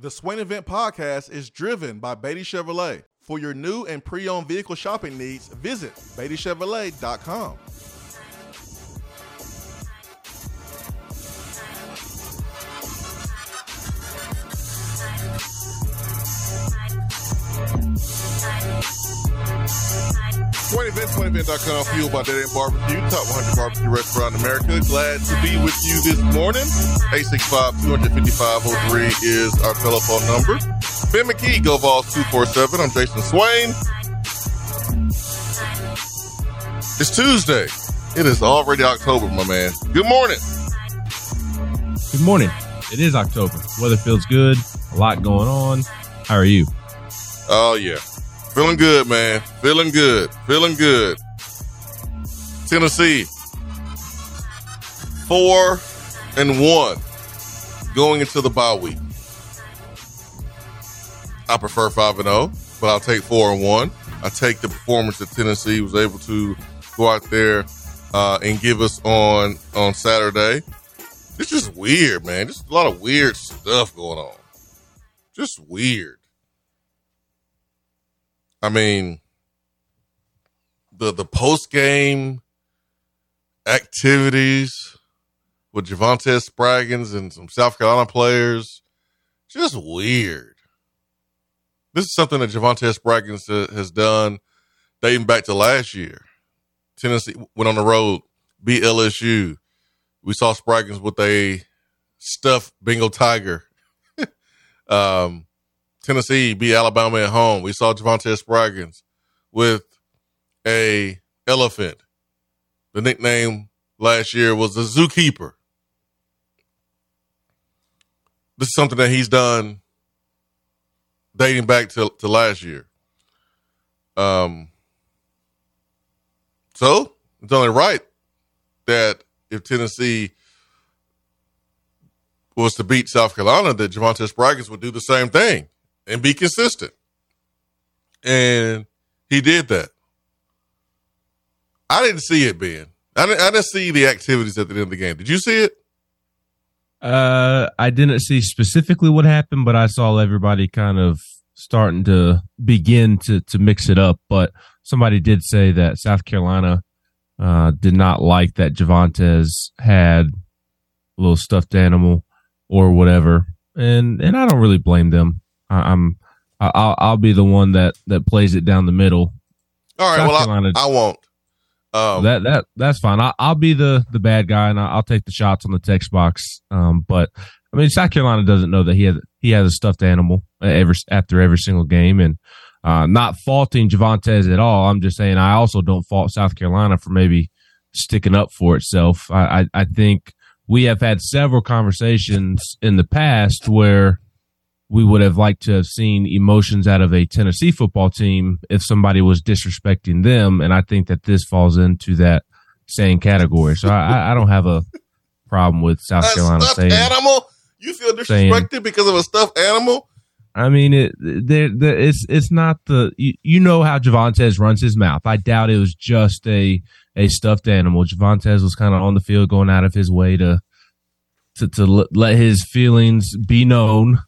The Swain Event podcast is driven by Beatty Chevrolet. For your new and pre owned vehicle shopping needs, visit BeattyChevrolet.com. Swain Event, SwainEvent.com, fueled by Dead End Barbecue, top 100 barbecue restaurant in America. Glad to be with you this morning. 865-255-03 is our telephone number. Ben McKee, Go Vols 247. I'm Jason Swain. It's Tuesday. It is already October, my man. Good morning. Good morning. It is October. Weather feels good. A lot going on. How are you? Oh, yeah. Feeling good, man. Feeling good. Feeling good. Tennessee, four and one going into the bye week. I prefer five and zero, but I'll take four and one. I take the performance that Tennessee was able to go out there uh, and give us on on Saturday. It's just weird, man. Just a lot of weird stuff going on. Just weird. I mean, the the post game activities with Javontez Spraggins and some South Carolina players, just weird. This is something that Javontez Spraggins has done dating back to last year. Tennessee went on the road, beat LSU. We saw Spraggins with a stuffed Bengal tiger. um, Tennessee beat Alabama at home. We saw Javontez Spraggins with a elephant. The nickname last year was the zookeeper. This is something that he's done dating back to, to last year. Um, so it's only right that if Tennessee was to beat South Carolina, that Javontez Spraggins would do the same thing and be consistent. And he did that. I didn't see it, Ben. I didn't, I didn't see the activities at the end of the game. Did you see it? Uh, I didn't see specifically what happened, but I saw everybody kind of starting to begin to to mix it up. But somebody did say that South Carolina uh, did not like that Javontez had a little stuffed animal or whatever, and and I don't really blame them. I, I'm I'll I'll be the one that that plays it down the middle. All right, South well Carolina, I, I won't. Um, that that that's fine. I, will be the the bad guy, and I'll take the shots on the text box. Um, but I mean, South Carolina doesn't know that he has he has a stuffed animal every after every single game, and uh, not faulting Javontez at all. I'm just saying I also don't fault South Carolina for maybe sticking up for itself. I, I, I think we have had several conversations in the past where we would have liked to have seen emotions out of a Tennessee football team if somebody was disrespecting them. And I think that this falls into that same category. So I, I don't have a problem with South a Carolina saying animal. You feel disrespected saying, because of a stuffed animal? I mean, it there, it's it's not the you, you know how Javontez runs his mouth. I doubt it was just a a stuffed animal. Javontez was kind of on the field, going out of his way to to to let his feelings be known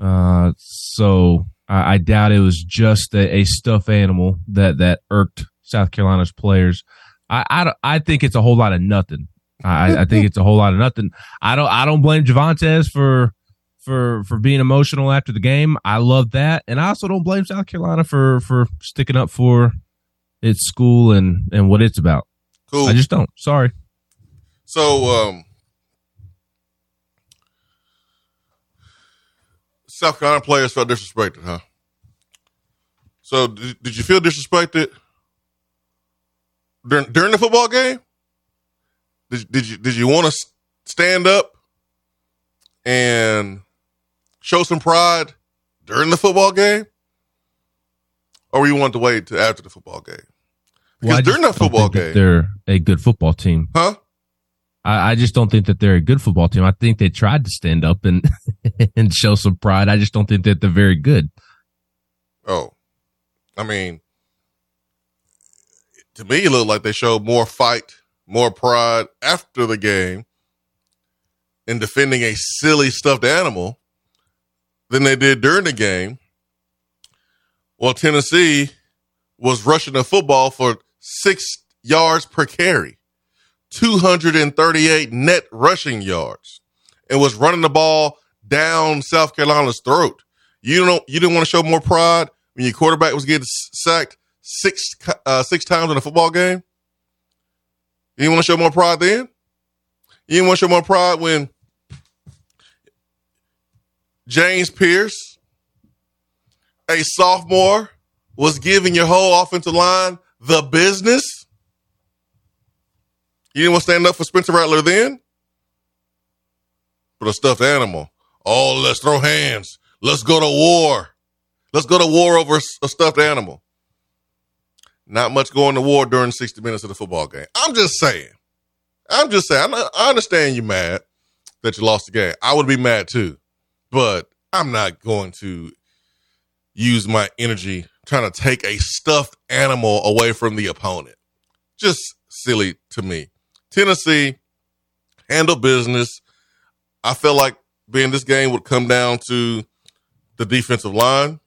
uh, so I, I, doubt it was just a, a, stuffed animal that that irked South Carolina's players. I, I, I think it's a whole lot of nothing. I, I think it's a whole lot of nothing. I don't I don't blame Javontez for for for being emotional after the game. I love that, and I also don't blame South Carolina for for sticking up for its school and and what it's about. Cool. I just don't. Sorry. So um South Carolina players felt disrespected, huh? So did, did you feel disrespected during during the football game? Did, did you did you want to stand up and show some pride during the football game, or you want to wait to after the football game? Because well, during the football game, they're a good football team, huh? I, I, just don't think that they're a good football team. I think they tried to stand up and and show some pride. I just don't think that they're very good. Oh, I mean, to me, it looked like they showed more fight, more pride after the game in defending a silly stuffed animal than they did during the game. Well, Tennessee was rushing the football for six yards per carry, 238 net rushing yards, and was running the ball down South Carolina's throat. You don't you didn't want to show more pride when your quarterback was getting sacked six uh, six times in a football game. You didn't want to show more pride then. You didn't want to show more pride when James Pearce, a sophomore, was giving your whole offensive line the business. You didn't want to stand up for Spencer Rattler then? But a stuffed animal. Oh, let's throw hands. Let's go to war. Let's go to war over a stuffed animal. Not much going to war during 60 minutes of the football game. I'm just saying. I'm just saying. I understand you're mad that you lost the game. I would be mad too, but I'm not going to use my energy trying to take a stuffed animal away from the opponent. Just silly to me. Tennessee handle business. I felt like being this game would come down to the defensive line,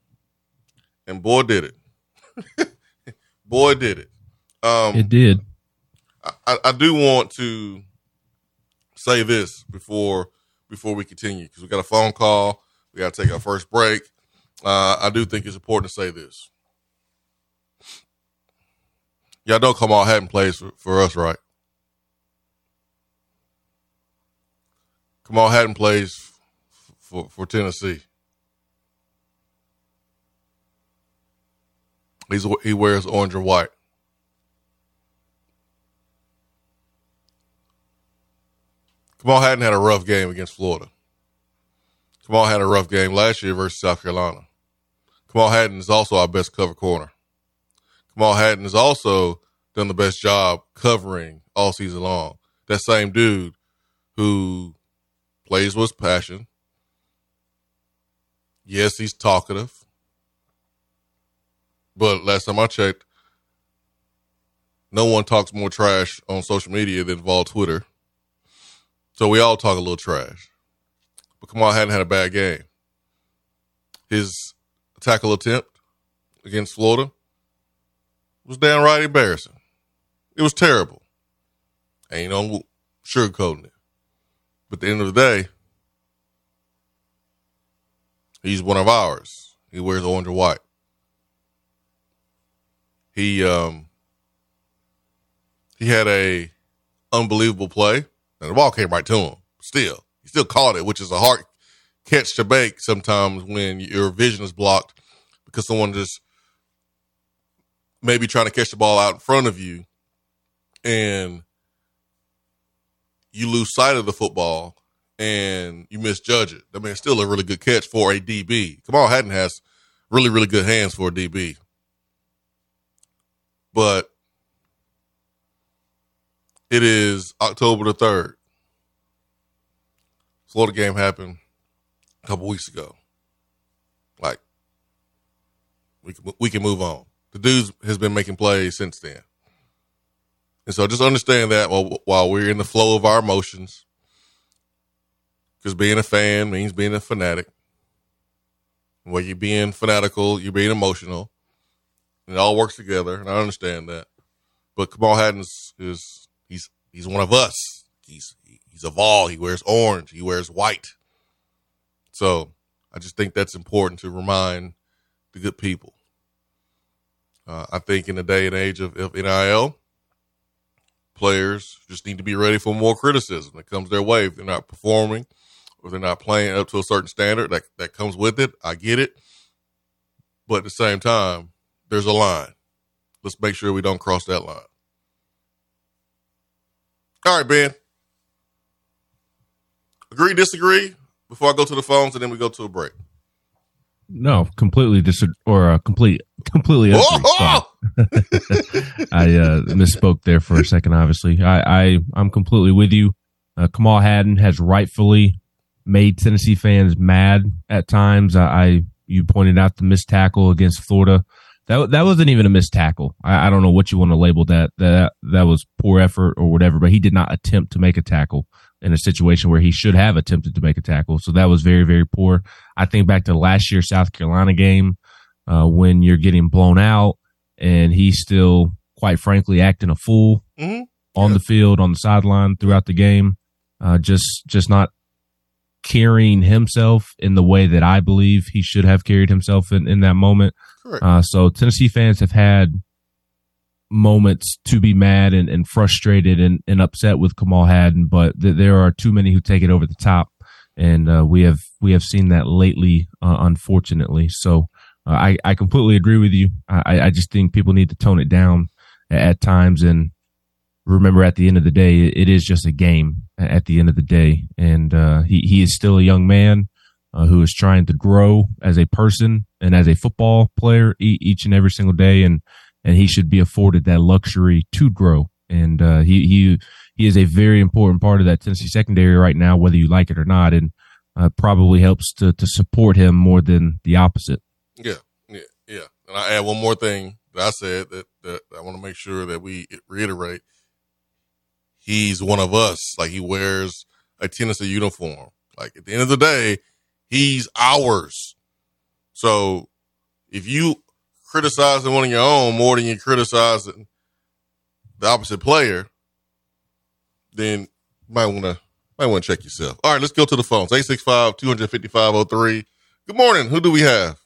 and boy did it. boy did it. Um, it did. I, I do want to say this before before we continue because we got a phone call. We got to take our first break. Uh, I do think it's important to say this. Y'all don't know Kamal Hadden plays for, for us, right? Kamal Hadden plays for, for Tennessee. He's, he wears orange or white. Kamal Hadden had a rough game against Florida. Kamal had a rough game last year versus South Carolina. Kamal Hadden is also our best cover corner. Kamal Hadden has also done the best job covering all season long. That same dude who plays with passion. Yes, he's talkative. But last time I checked, no one talks more trash on social media than Vol Twitter. So we all talk a little trash. But Kamal Hadden had a bad game. His tackle attempt against Florida was downright embarrassing. It was terrible. Ain't no sugarcoating it. But at the end of the day, he's one of ours. He wears orange and white. He um he had a unbelievable play and the ball came right to him. Still, he still caught it, which is a hard catch to make sometimes when your vision is blocked because someone just maybe trying to catch the ball out in front of you and you lose sight of the football and you misjudge it. I mean, it's still a really good catch for a DB. Kamal Hadden has really, really good hands for a DB. But it is October the 3rd. Florida game happened a couple weeks ago. Like, we can, we can move on. The dude has been making plays since then. And so just understand that while, while we're in the flow of our emotions, because being a fan means being a fanatic. When you're being fanatical, you're being emotional. And it all works together, and I understand that. But Kamal Hadden is, is He's he's one of us. He's he's a Vol. He wears orange. He wears white. So I just think that's important to remind the good people. Uh, I think in the day and age of, of NIL, players just need to be ready for more criticism that comes their way if they're not performing or they're not playing up to a certain standard that, that comes with it. I get it. But at the same time, there's a line. Let's make sure we don't cross that line. All right, Ben. Agree, disagree before I go to the phones and then we go to a break. No, completely dis or a uh, complete completely agree. Oh! I uh, misspoke there for a second. Obviously, I, I I'm completely with you. Uh, Kamal Hadden has rightfully made Tennessee fans mad at times. I, I you pointed out the missed tackle against Florida. That that wasn't even a missed tackle. I, I don't know what you want to label that. That that was poor effort or whatever. But he did not attempt to make a tackle in a situation where he should have attempted to make a tackle. So that was very, very poor. I think back to last year's South Carolina game uh, when you're getting blown out and he's still, quite frankly, acting a fool mm-hmm. on yeah. the field, on the sideline throughout the game. Uh, just, just not carrying himself in the way that I believe he should have carried himself in, in that moment. Uh, so Tennessee fans have had moments to be mad and, and frustrated and, and upset with Kamal Hadden, but th- there are too many who take it over the top, and uh, we have we have seen that lately, uh, unfortunately. So uh, I I completely agree with you. I I just think people need to tone it down at, times and remember at the end of the day it is just a game at the end of the day, and uh, he he is still a young man. Uh, who is trying to grow as a person and as a football player e- each and every single day, and and he should be afforded that luxury to grow. And uh, he he he is a very important part of that Tennessee secondary right now, whether you like it or not, and uh, probably helps to to support him more than the opposite. Yeah, yeah, yeah. And I add one more thing that I said that, that I want to make sure that we reiterate. He's one of us. Like he wears a Tennessee uniform. Like at the end of the day, he's ours. So if you criticizing one of your own more than you're criticizing the opposite player, then you might want to might want to check yourself. All right, let's go to the phones. 865-255-03. Good morning. Who do we have?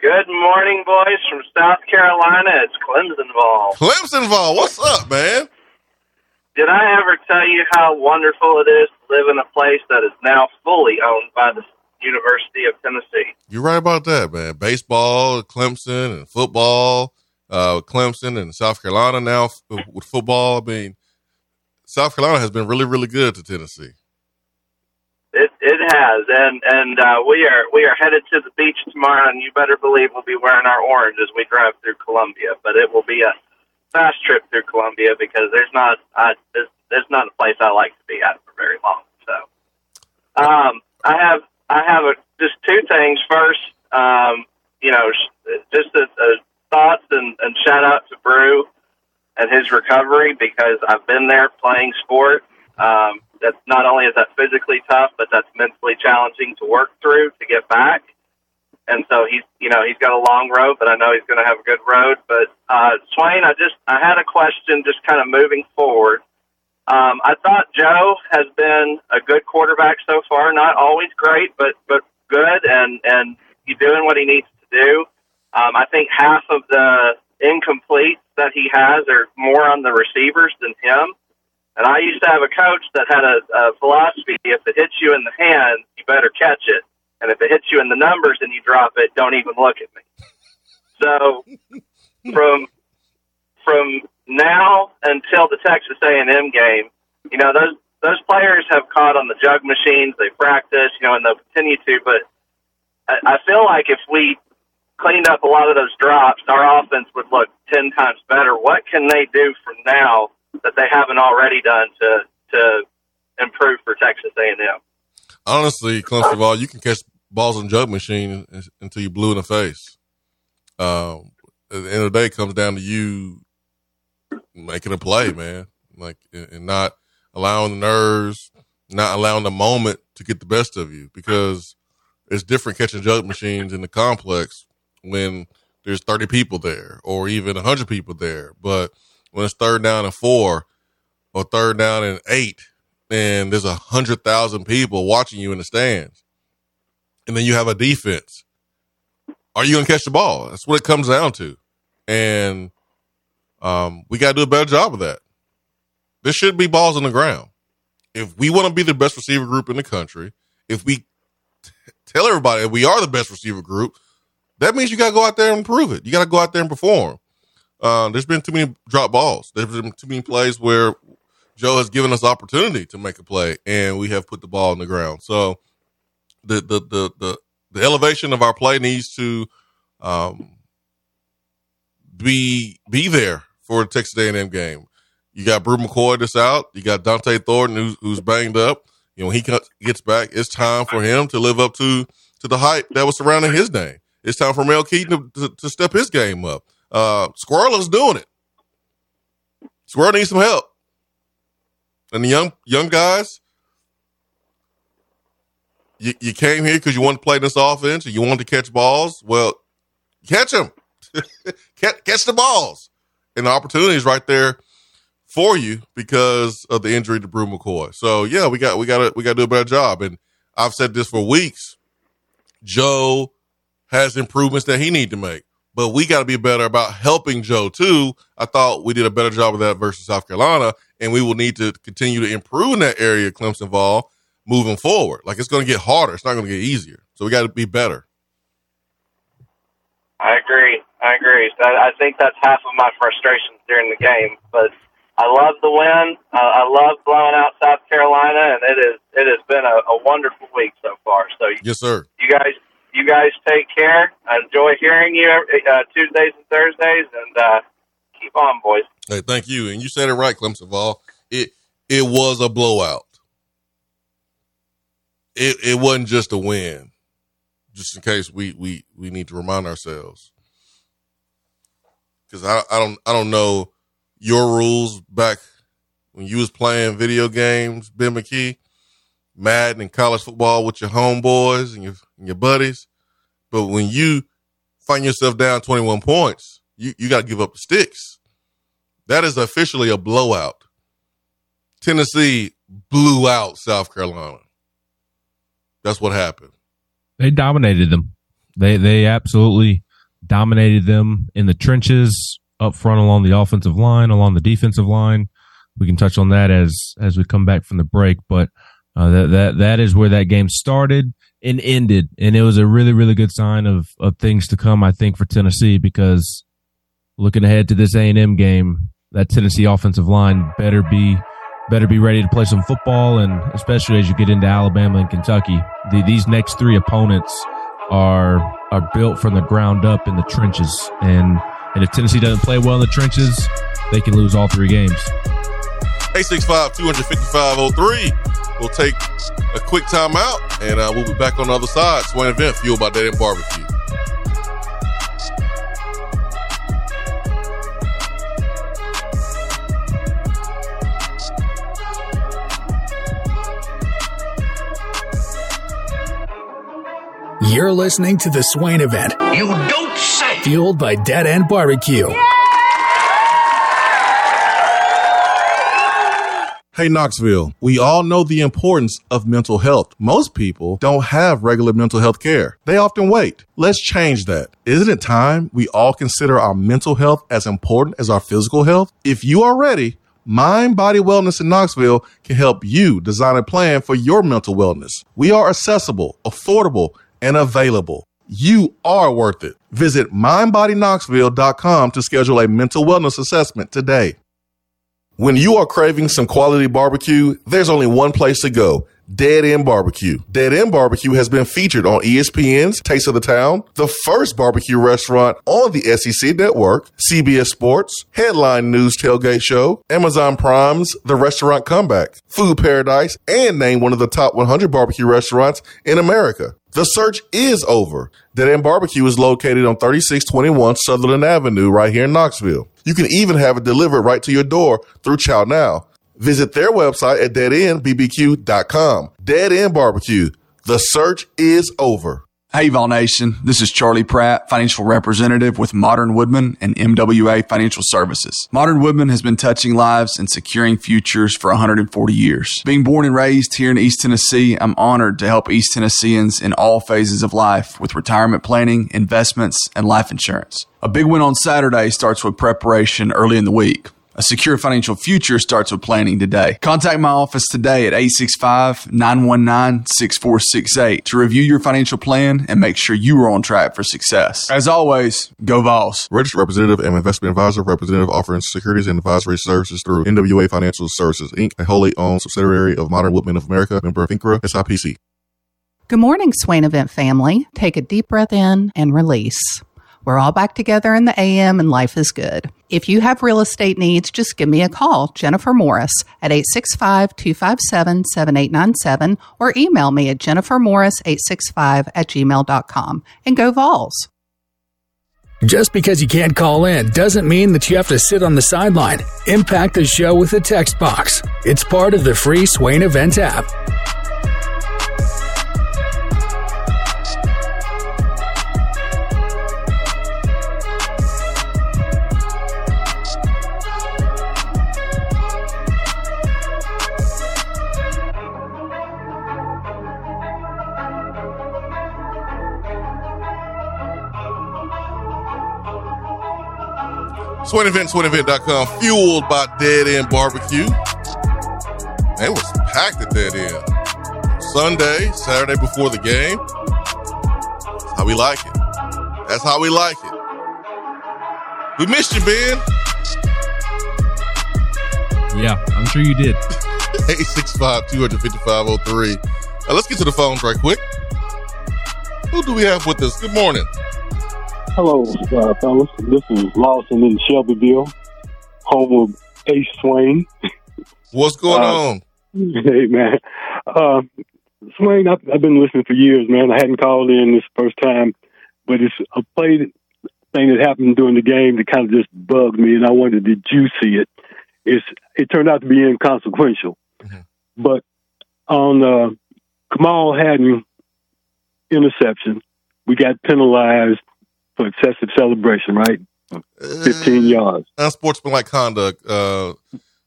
Good morning, boys from South Carolina. It's Clemson Vol. Clemson Vol, what's up, man? Did I ever tell you how wonderful it is to live in a place that is now fully owned by the University of Tennessee. You're right about that, man. Baseball, Clemson, and football, uh, Clemson and South Carolina now f- with football. I mean, South Carolina has been really, really good to Tennessee. It it has, and and uh, we are we are headed to the beach tomorrow, and you better believe we'll be wearing our orange as we drive through Columbia. But it will be a fast trip through Columbia because there's not uh, there's, there's not a place I like to be at for very long. So, um, I have I have a, just two things. First, um, you know, just a, a thoughts and, and shout out to Bru and his recovery because I've been there playing sport. Um, that's not only is that physically tough, but that's mentally challenging to work through to get back. And so he's, you know, he's got a long road, but I know he's going to have a good road. But uh, Swain, I just I had a question, just kind of moving forward. Um, I thought Joe has been a good quarterback so far. Not always great, but but good, and and he's doing what he needs to do. Um, I think half of the incomplete that he has are more on the receivers than him. And I used to have a coach that had a, a philosophy: if it hits you in the hand, you better catch it, and if it hits you in the numbers and you drop it, don't even look at me. So from from now until the Texas A&M game, you know, those those players have caught on the jug machines. They practice, you know, and they'll continue to. But I, I feel like if we cleaned up a lot of those drops, our offense would look ten times better. What can they do from now that they haven't already done to to improve for Texas A&M? Honestly, Clemson Vol, you can catch balls in jug machine until you blue in the face. Um, at the end of the day, it comes down to you making a play, man. Like and not allowing the nerves, not allowing the moment to get the best of you because it's different catching jug machines in the complex when there's 30 people there or even 100 people there. But when it's third down and four or third down and eight, and there's a hundred thousand people watching you in the stands, and then you have a defense, are you to catch the ball? That's what it comes down to. And um, we got to do a better job of that. There should be balls on the ground. If we want to be the best receiver group in the country, if we t- tell everybody we are the best receiver group, that means you got to go out there and prove it. You got to go out there and perform. Uh, there's been too many drop balls. There's been too many plays where Joe has given us opportunity to make a play, and we have put the ball on the ground. So the the the the, the elevation of our play needs to um, be be there for the Texas A&M game. You got Bru McCoy that's out. You got Dont'e Thornton who's, who's banged up. You know, when he gets back, it's time for him to live up to to the hype that was surrounding his name. It's time for Mel Keyton to, to, to step his game up. Uh, Squirrel is doing it. Squirrel needs some help. And the young young guys, you, you came here because you want to play this offense and you want to catch balls. Well, catch them, catch, catch the balls, and the opportunity is right there for you because of the injury to Bru McCoy. So yeah, we got we got to we got to do a better job. And I've said this for weeks. Joe has improvements that he need to make, but we got to be better about helping Joe too. I thought we did a better job of that versus South Carolina, and we will need to continue to improve in that area. Clemson Vol moving forward. Like it's going to get harder. It's not going to get easier. So we got to be better. I agree. I agree. I think that's half of my frustrations during the game, but I love the win. Uh, I love blowing out South Carolina, and it is it has been a, a wonderful week so far. So yes, sir. You guys, you guys take care. I enjoy hearing you uh, Tuesdays and Thursdays, and uh, keep on, boys. Hey, thank you. And you said it right, Clemson Vol. It it was a blowout. It it wasn't just a win. Just in case we we we need to remind ourselves, because I I don't I don't know your rules back when you was playing video games, Ben McKee, Madden and college football with your homeboys and your and your buddies. But when you find yourself down 21 points, you, you got to give up the sticks. That is officially a blowout. Tennessee blew out South Carolina. That's what happened. They dominated them. They they absolutely dominated them in the trenches up front along the offensive line, along the defensive line. We can touch on that as as we come back from the break, but uh, that that that is where that game started and ended, and it was a really really good sign of of things to come. I think for Tennessee because looking ahead to this A and M game, that Tennessee offensive line better be better be ready to play some football, and especially as you get into Alabama and Kentucky, the, these next three opponents are are built from the ground up in the trenches and and if Tennessee doesn't play well in the trenches, they can lose all three games. 865 255 We'll take a quick timeout and uh, we'll be back on the other side. Swain event fueled by Dead End Barbecue. You're listening to the Swain event. You don't say. Fueled by Dead End Barbecue. Hey, Knoxville, we all know the importance of mental health. Most people don't have regular mental health care. They often wait. Let's change that. Isn't it time we all consider our mental health as important as our physical health? If you are ready, Mind Body Wellness in Knoxville can help you design a plan for your mental wellness. We are accessible, affordable, and available. You are worth it. Visit mindbodyknoxville.com to schedule a mental wellness assessment today. When you are craving some quality barbecue, there's only one place to go. Dead End Barbecue. Dead End Barbecue has been featured on ESPN's Taste of the Town, the first barbecue restaurant on the SEC network, CBS Sports, Headline News Tailgate Show, Amazon Prime's The Restaurant Comeback, Food Paradise, and named one of the top 100 barbecue restaurants in America. The search is over. Dead End Barbecue is located on 3621 Sutherland Avenue right here in Knoxville. You can even have it delivered right to your door through ChowNow. Visit their website at deadendbbq.com. Dead End Barbecue. The search is over. Hey, Vol Nation. This is Charlie Pratt, financial representative with Modern Woodmen and MWA Financial Services. Modern Woodmen has been touching lives and securing futures for 140 years. Being born and raised here in East Tennessee, I'm honored to help East Tennesseans in all phases of life with retirement planning, investments, and life insurance. A big win on Saturday starts with preparation early in the week. A secure financial future starts with planning today. Contact my office today at 865-919-6468 to review your financial plan and make sure you are on track for success. As always, go Vols. Registered representative and investment advisor, representative offering securities and advisory services through MWA Financial Services, Inc., a wholly owned subsidiary of Modern Woodmen of America, member of FINRA, SIPC. Good morning, Swain Event family. Take a deep breath in and release. We're all back together in the AM and life is good. If you have real estate needs, just give me a call, Jennifer Morris, at 865 257 7897 or email me at jennifermorris865 at gmail.com and go Vols. Just because you can't call in doesn't mean that you have to sit on the sideline. Impact the show with a text box. It's part of the free Swain Event app. SwinEvent, SwainEvent.com, fueled by Dead End Barbecue. It was packed at Dead End. Sunday, Saturday before the game. That's how we like it. That's how we like it. We missed you, Ben. Yeah, I'm sure you did. 865 255 Now let's get to the phones right quick. Who do we have with us? Good morning. Hello, uh, fellas. This is Lawson in Shelbyville, home of Ace Swain. What's going Uh, on? hey, man. Uh, Swain, I've, I've been listening for years, man. I hadn't called in this first time, but it's a play thing that happened during the game that kind of just bugged me, and I wondered, did you see it? It's, it turned out to be inconsequential. Mhm. But on uh, Kamal Hadden interception, we got penalized for excessive celebration, right? 15 yards. Uh, Unsportsmanlike conduct. Uh,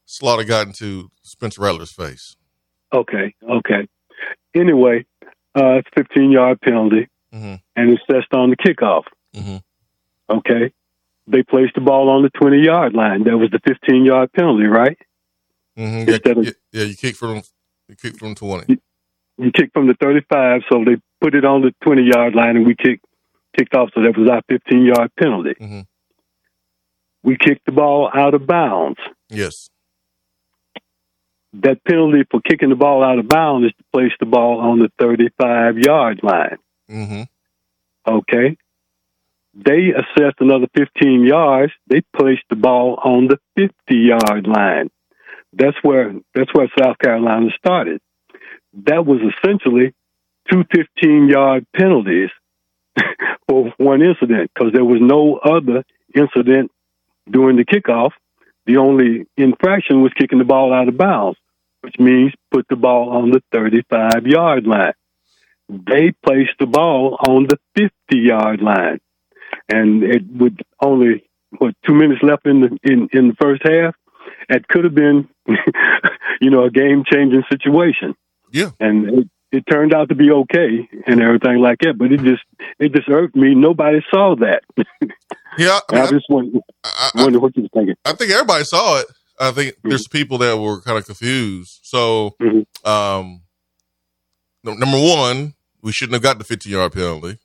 Slaughter got into Spencer Rattler's face. Okay, okay. Anyway, uh, it's 15 yard penalty, Mhm. and it's assessed on the kickoff. Mhm. Okay. They placed the ball on the 20 yard line. That was the 15 yard penalty, right? Mm-hmm. Yeah, of- yeah, yeah, you kick from you kick from twenty. You kick from the 35, so they put it on the 20 yard line, and we kicked kicked off. So that was our 15 yard penalty. Mhm. We kicked the ball out of bounds. Yes. That penalty for kicking the ball out of bounds is to place the ball on the 35 yard line. Mm-hmm. Okay. They assessed another 15 yards. They placed the ball on the 50 yard line. That's where that's where South Carolina started. That was essentially two 15 yard penalties for one incident because there was no other incident during the kickoff. The only infraction was kicking the ball out of bounds, which means put the ball on the 35 yard line they placed the ball on the 50 yard line. And it would only, what, two minutes left in the, in, in the first half? It could have been, you know, a game changing situation. Yeah. And it, it turned out to be okay and everything like that. But it just, it just irked me. Nobody saw that. Yeah. I, And I just wonder, I, I, wonder what you was thinking. I think everybody saw it. I think there's people that were kind of confused. So, Mhm. um, no- number one, we shouldn't have got the 15 yard penalty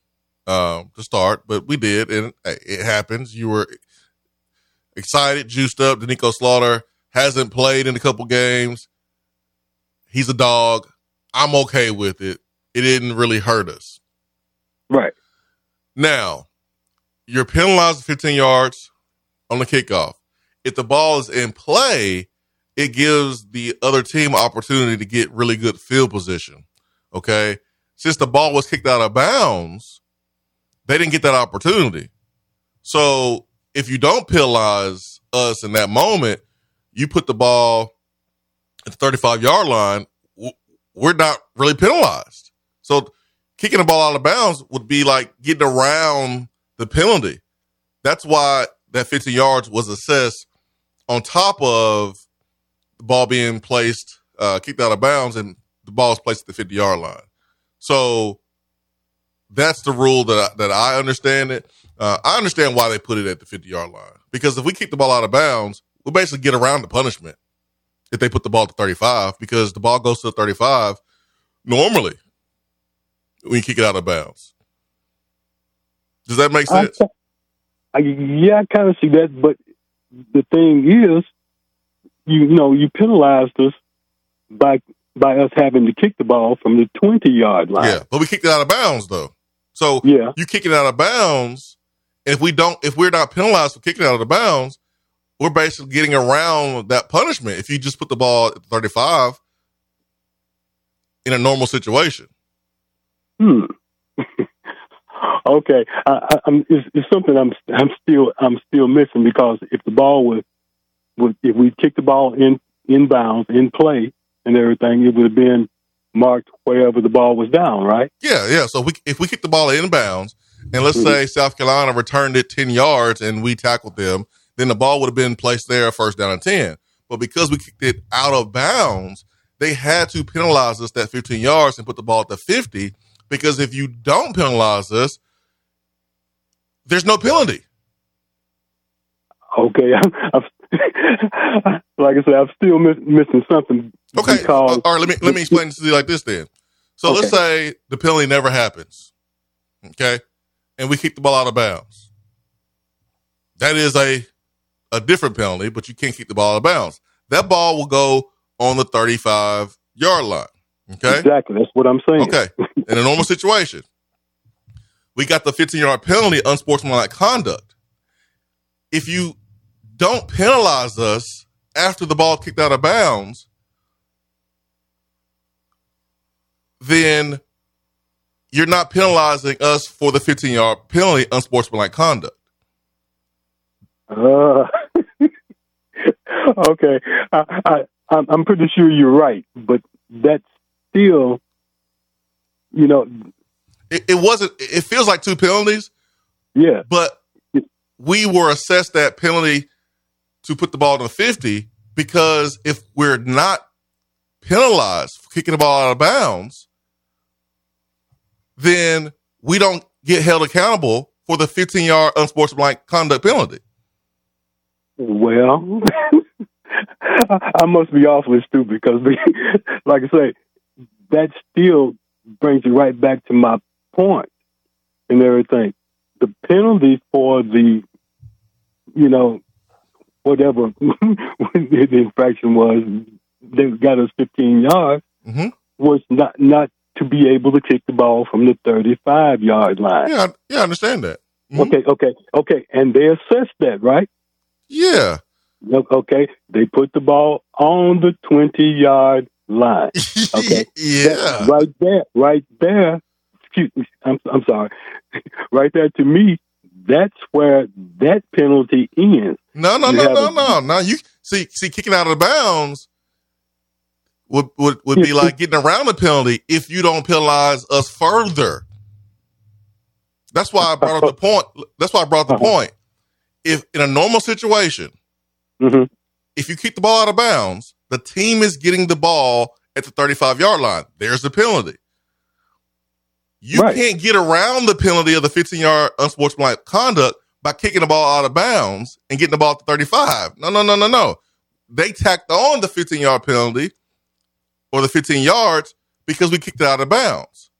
um, to start, but we did, and it happens. You were excited, juiced up. Doneiko Slaughter hasn't played in a couple games. He's a dog. I'm okay with it. It didn't really hurt us. Right. Now, you're penalized 15 yards on the kickoff. If the ball is in play, it gives the other team opportunity to get really good field position. Okay. Since the ball was kicked out of bounds, they didn't get that opportunity. So if you don't penalize us in that moment, you put the ball at the 35 yard line, we're not really penalized. So kicking the ball out of bounds would be like getting around the penalty. That's why that 50 yards was assessed on top of the ball being placed, uh, kicked out of bounds, and the ball is placed at the 50 yard line. So that's the rule that I, that I understand it. Uh, I understand why they put it at the 50 yard line because if we kick the ball out of bounds, we basically get around the punishment if they put the ball to 35 because the ball goes to the 35 normally when you kick it out of bounds. Does that make sense? I, yeah, I kind of see that, but the thing is, you know, you penalized us by by us having to kick the ball from the twenty yard line. Yeah, but we kicked it out of bounds though. So Yeah. you kick it out of bounds. If we don't, if we're not penalized for kicking out of the bounds, we're basically getting around that punishment. If you just put the ball at 35 in a normal situation. Hmm. okay, I, I, I'm, it's, it's something I'm I'm still I'm still missing because if the ball was, was if we kicked the ball in in bounds in play and everything, it would have been marked wherever the ball was down, right? Yeah, yeah. So we, if we kick the ball in bounds, and let's say South Carolina returned it ten yards and we tackled them, then the ball would have been placed there first down and ten. But because we kicked it out of bounds, they had to penalize us that 15 yards and put the ball at the 50. Because if you don't penalize us, there's no penalty. Okay, I'm, I'm, like I said, I'm still miss, missing something. Okay, because, all right. Let me let me explain this to you like this then. So Okay. let's say the penalty never happens, okay, and we kick the ball out of bounds. That is a a different penalty, but you can't keep the ball out of bounds. That ball will go on the 35 yard line. Okay. Exactly, that's what I'm saying. Okay. In a normal situation, we got the 15 yard penalty, unsportsmanlike conduct. If you don't penalize us after the ball kicked out of bounds, then you're not penalizing us for the 15 yard penalty, unsportsmanlike conduct. Uh, okay, I, I, I'm pretty sure you're right, but that's still, you know, It, it wasn't, it feels like two penalties, yeah, but we were assessed that penalty to put the ball to 50 because if we're not penalized for kicking the ball out of bounds, then we don't get held accountable for the 15 yard unsportsmanlike conduct penalty. Well, I must be awfully stupid because, like I say, that still brings you right back to my point and everything. The penalty for the, you know, whatever the infraction was, they got us 15 yards, Mhm. was not not to be able to kick the ball from the 35 yard line. Yeah, I- yeah, I understand that. Mhm. Okay, okay, okay, and they assessed that, right? Yeah. No, Okay, they put the ball on the 20 yard line. Okay. yeah. That- right there, right there. Excuse me, I'm, I'm sorry. right there to me, that's where that penalty ends. No, no, You no, no, a- no. No, you see, see, kicking out of the bounds would would, would be like getting around the penalty if you don't penalize us further. That's why I brought up the point. That's why I brought the Uh-huh. point. If in a normal situation, hmm if you kick the ball out of bounds, the team is getting the ball at the 35 yard line. There's the penalty. You Right. can't get around the penalty of the 15 yard unsportsmanlike conduct by kicking the ball out of bounds and getting the ball at the 35. No, no, no, no, no. They tacked on the 15 yard penalty or the 15 yards because we kicked it out of bounds.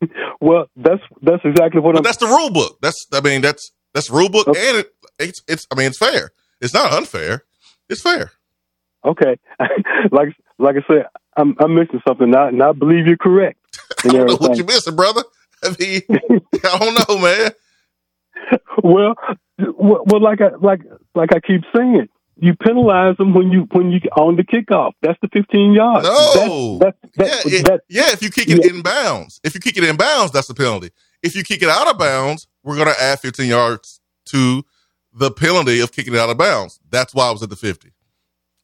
Well, that's that's exactly what But I'm. that's the rule book. That's I mean that's that's rule book Okay. and it, it's it's I mean it's fair. It's not unfair. It's fair. Okay, like like I said, I'm I'm missing something and I believe you're correct. I don't know what you missing, brother. I mean, I don't know, man. Well, well, like I like like I keep saying, you penalize them when you when you on the kickoff. That's the 15 yards. No. that's, that's, Yeah, that's, it- that's yeah. If you kick it Yeah. in bounds, if you kick it in bounds, that's the penalty. If you kick it out of bounds, we're gonna add 15 yards to the penalty of kicking it out of bounds. That's why I was at the 50.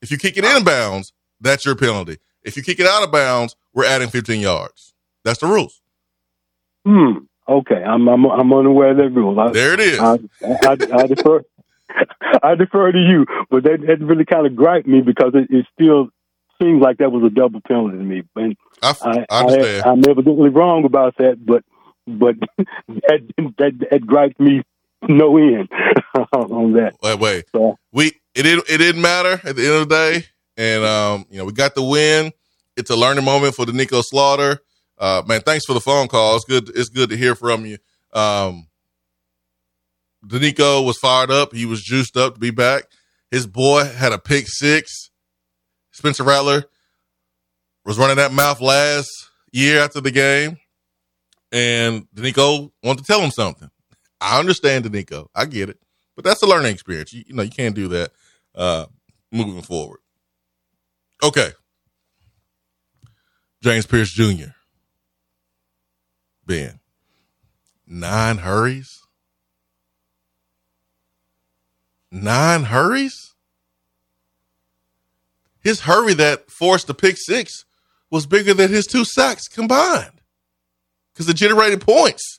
If you kick it in bounds, that's your penalty. If you kick it out of bounds, we're adding 15 yards. That's the rules. hmm. Okay, I'm I'm I'm unaware of that rule. I, There it is. I, I, I defer. I defer to you, but that, that really kind of griped me because it, it still seems like that was a double penalty to me. And I, I, I understand. I, am evidently wrong about that, but but that that, that griped me no end on that. wait, wait. So we it didn't it didn't matter at the end of the day, and um, you know we got the win. It's a learning moment for Doneiko Slaughter. Uh, man, thanks for the phone call. It's good. It's good to hear from you. Um, Doneiko was fired up. He was juiced up to be back. His boy had a pick six. Spencer Rattler was running that mouth last year after the game, and Doneiko wanted to tell him something. I understand Doneiko. I get it, but that's a learning experience. You, you know, you can't do that uh, moving forward. Okay, James Pearce Jr. Ben, Nine hurries? Nine hurries? His hurry that forced the pick six was bigger than his two sacks combined because it generated points.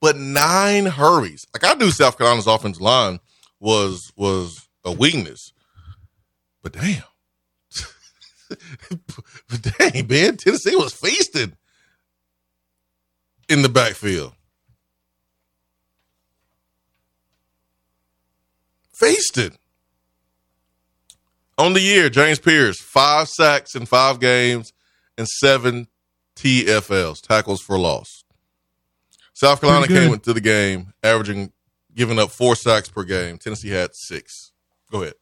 But nine hurries. Like I knew South Carolina's offensive line was was a weakness. But damn. but dang, man, Tennessee was feasted in the backfield. Feasted. On the year, James Pearce, five sacks in five games and seven TFLs, tackles for loss. South Carolina came into the game averaging, giving up four sacks per game. Tennessee had six. Go ahead.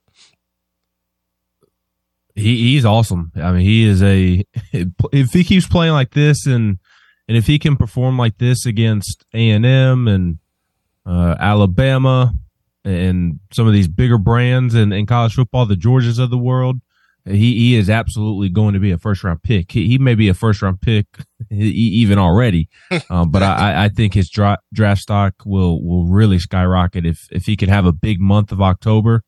He he's awesome. I mean, he is a if he keeps playing like this and and if he can perform like this against A and M and uh, Alabama and some of these bigger brands in, in college football, the Georgias of the world, he he is absolutely going to be a first round pick. He, he may be a first round pick even already, um, but I, I think his dra- draft stock will will really skyrocket if if he could have a big month of October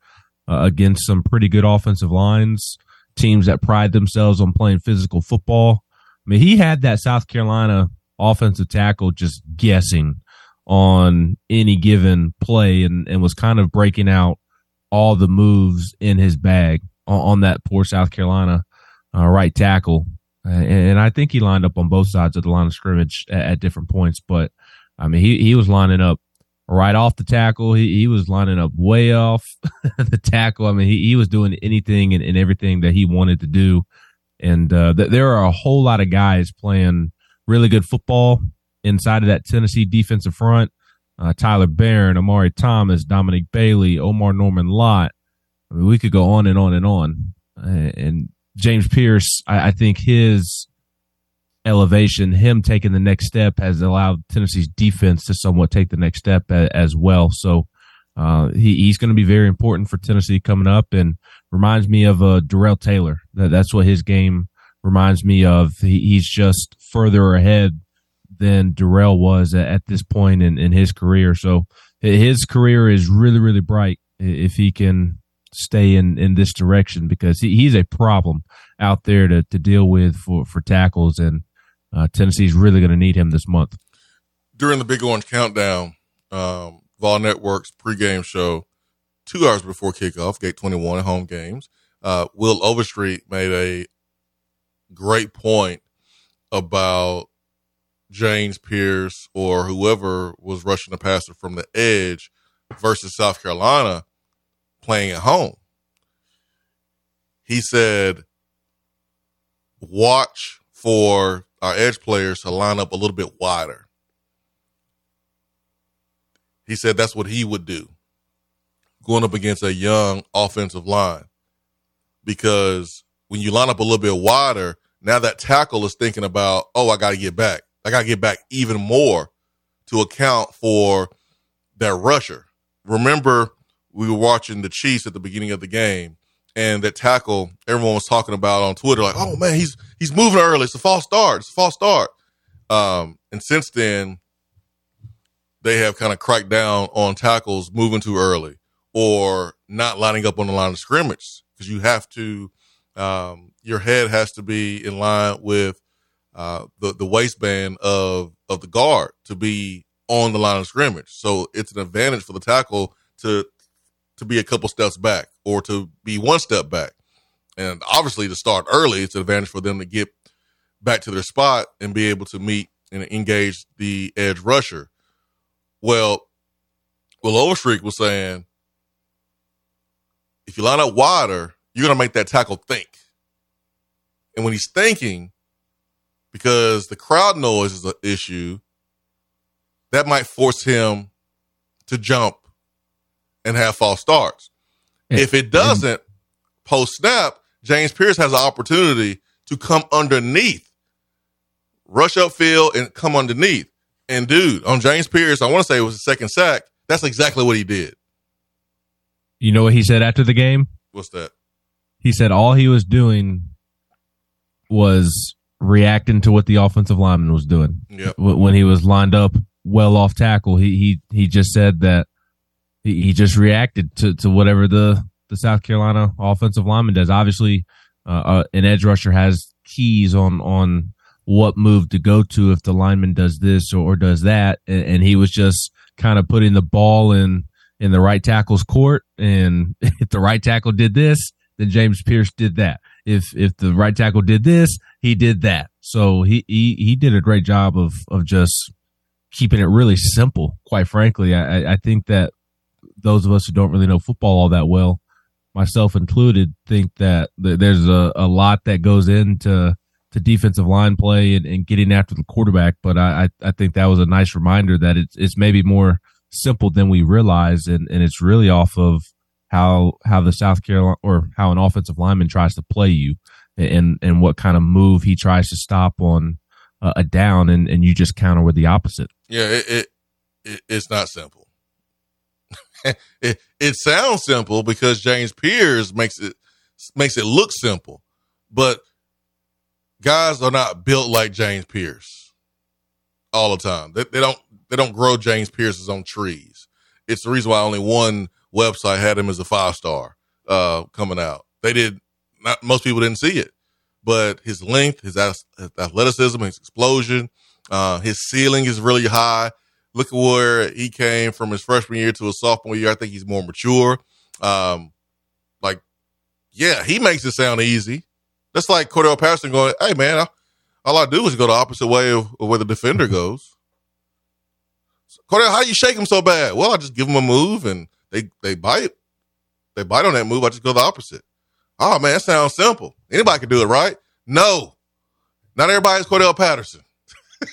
uh, against some pretty good offensive lines, teams that pride themselves on playing physical football. I mean, he had that South Carolina offensive tackle just guessing on any given play and, and was kind of breaking out all the moves in his bag on, that poor South Carolina uh, right tackle. And, and, I think he lined up on both sides of the line of scrimmage at, at, different points. But I mean, he, he was lining up right off the tackle. He, he was lining up way off the tackle. I mean, he, he was doing anything and, and everything that he wanted to do. And uh, th- there are a whole lot of guys playing really good football inside of that Tennessee defensive front. Uh, Tyler Baron, Omari Thomas, Dominic Bailey, Omarr Norman Lott. Mean, we could go on and on and on. And James Pearce, I, I think his elevation, him taking the next step, has allowed Tennessee's defense to somewhat take the next step a, as well. So uh, he, he's going to be very important for Tennessee coming up, and reminds me of uh, Darrell Taylor. That, that's what his game reminds me of. He, he's just further ahead than Darrell was at, at this point in, in his career. So his career is really, really bright if he can stay in, in this direction because he, he's a problem out there to, to deal with for, for tackles. And uh, Tennessee's really going to need him this month. During the Big Orange Countdown, um, Vol Network's pregame show, two hours before kickoff, Gate 21 at home games, uh, Will Overstreet made a great point about James Pearce or whoever was rushing the passer from the edge versus South Carolina playing at home. He said, watch for our edge players to line up a little bit wider. He said that's what he would do going up against a young offensive line because when you line up a little bit wider, now that tackle is thinking about, oh, I got to get back. I got to get back even more to account for that rusher. Remember, we were watching the Chiefs at the beginning of the game, and that tackle everyone was talking about on Twitter, like, "Oh man, he's he's moving early. It's a false start. It's a false start." Um, and since then, they have kind of cracked down on tackles moving too early or not lining up on the line of scrimmage because you have to, um, your head has to be in line with uh, the the waistband of of the guard to be on the line of scrimmage. So it's an advantage for the tackle to to be a couple steps back or to be one step back. And obviously, to start early, it's an advantage for them to get back to their spot and be able to meet and engage the edge rusher. Well, Will Overstreet was saying, if you line up wider, you're going to make that tackle think. And when he's thinking, because the crowd noise is an issue, that might force him to jump and have false starts. if it mm-hmm. doesn't, post snap, James Pearce has an opportunity to come underneath, rush upfield, and come underneath. And dude, on James Pearce, I want to say it was the second sack. That's exactly what he did. You know what he said after the game? What's that? He said all he was doing was reacting to what the offensive lineman was doing. Yep. When he was lined up well off tackle. He he he just said that he, he just reacted to to whatever the the South Carolina offensive lineman does. Obviously, uh, uh, an edge rusher has keys on on what move to go to if the lineman does this or, or does that, and, and he was just kind of putting the ball in in the right tackle's court. And if the right tackle did this, then James Pearce did that. If if the right tackle did this, he did that. So he he he did a great job of of just keeping it really simple. Quite frankly, I I think that those of us who don't really know football all that well, myself included, think that there's a, a lot that goes into to defensive line play and, and getting after the quarterback. But I, I think that was a nice reminder that it's it's maybe more simple than we realize, and, and it's really off of how how the South Carolina or how an offensive lineman tries to play you, and and what kind of move he tries to stop on uh, a down, and and you just counter with the opposite. Yeah, it, it, it it's not simple. it it sounds simple because James Pearce makes it makes it look simple, but guys are not built like James Pearce all the time. They, they don't they don't grow James Pearce's on trees. It's the reason why only one website had him as a five star uh, coming out. They did not. Most people didn't see it, but his length, his athleticism, his explosion, uh, his ceiling is really high. Look at where he came from his freshman year to his sophomore year. I think he's more mature. Um, like, yeah, he makes it sound easy. That's like Cordell Patterson going, "Hey man, all I do is go the opposite way of, of where the defender goes." Cordell, how you shake him so bad? Well, I just give him a move and they they bite. They bite on that move. I just go the opposite. Oh man, that sounds simple. Anybody can do it, right? No, not everybody's Cordell Patterson.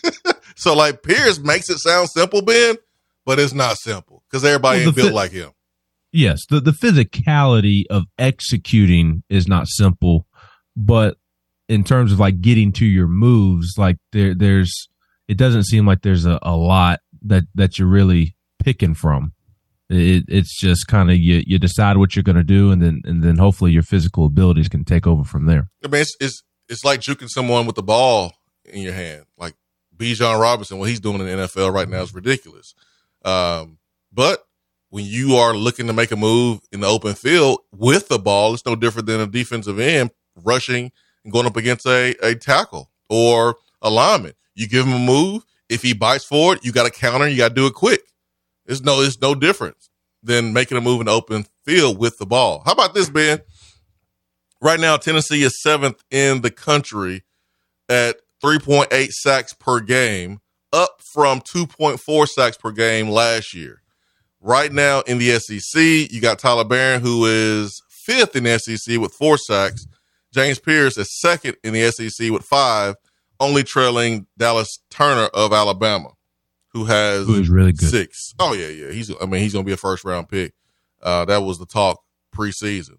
so like Pearce makes it sound simple, Ben, but it's not simple because everybody well, ain't built fi- like him. Yes, the the physicality of executing is not simple, but in terms of like getting to your moves, like there there's it doesn't seem like there's a, a lot that that you're really picking from. It, it's just kind of you you decide what you're going to do, and then and then hopefully your physical abilities can take over from there. I mean, it's it's, it's like juking someone with the ball in your hand, like Bijan Robinson. What he's doing in the NFL right now is ridiculous. Um, but when you are looking to make a move in the open field with the ball, it's no different than a defensive end rushing and going up against a, a tackle or a lineman. You give him a move, if he bites for it, you got to counter. You got to do it quick. It's no, it's no difference than making a move in the open field with the ball. How about this, Ben? Right now, Tennessee is seventh in the country at 3.8 sacks per game, up from 2.4 sacks per game last year. Right now in the SEC, you got Tyler Baron, who is fifth in the SEC with four sacks. James Pearce is second in the SEC with five only trailing Dallas Turner of Alabama, who has who is really good. Six. Oh yeah, yeah. He's I mean he's gonna be a first round pick. Uh, that was the talk preseason.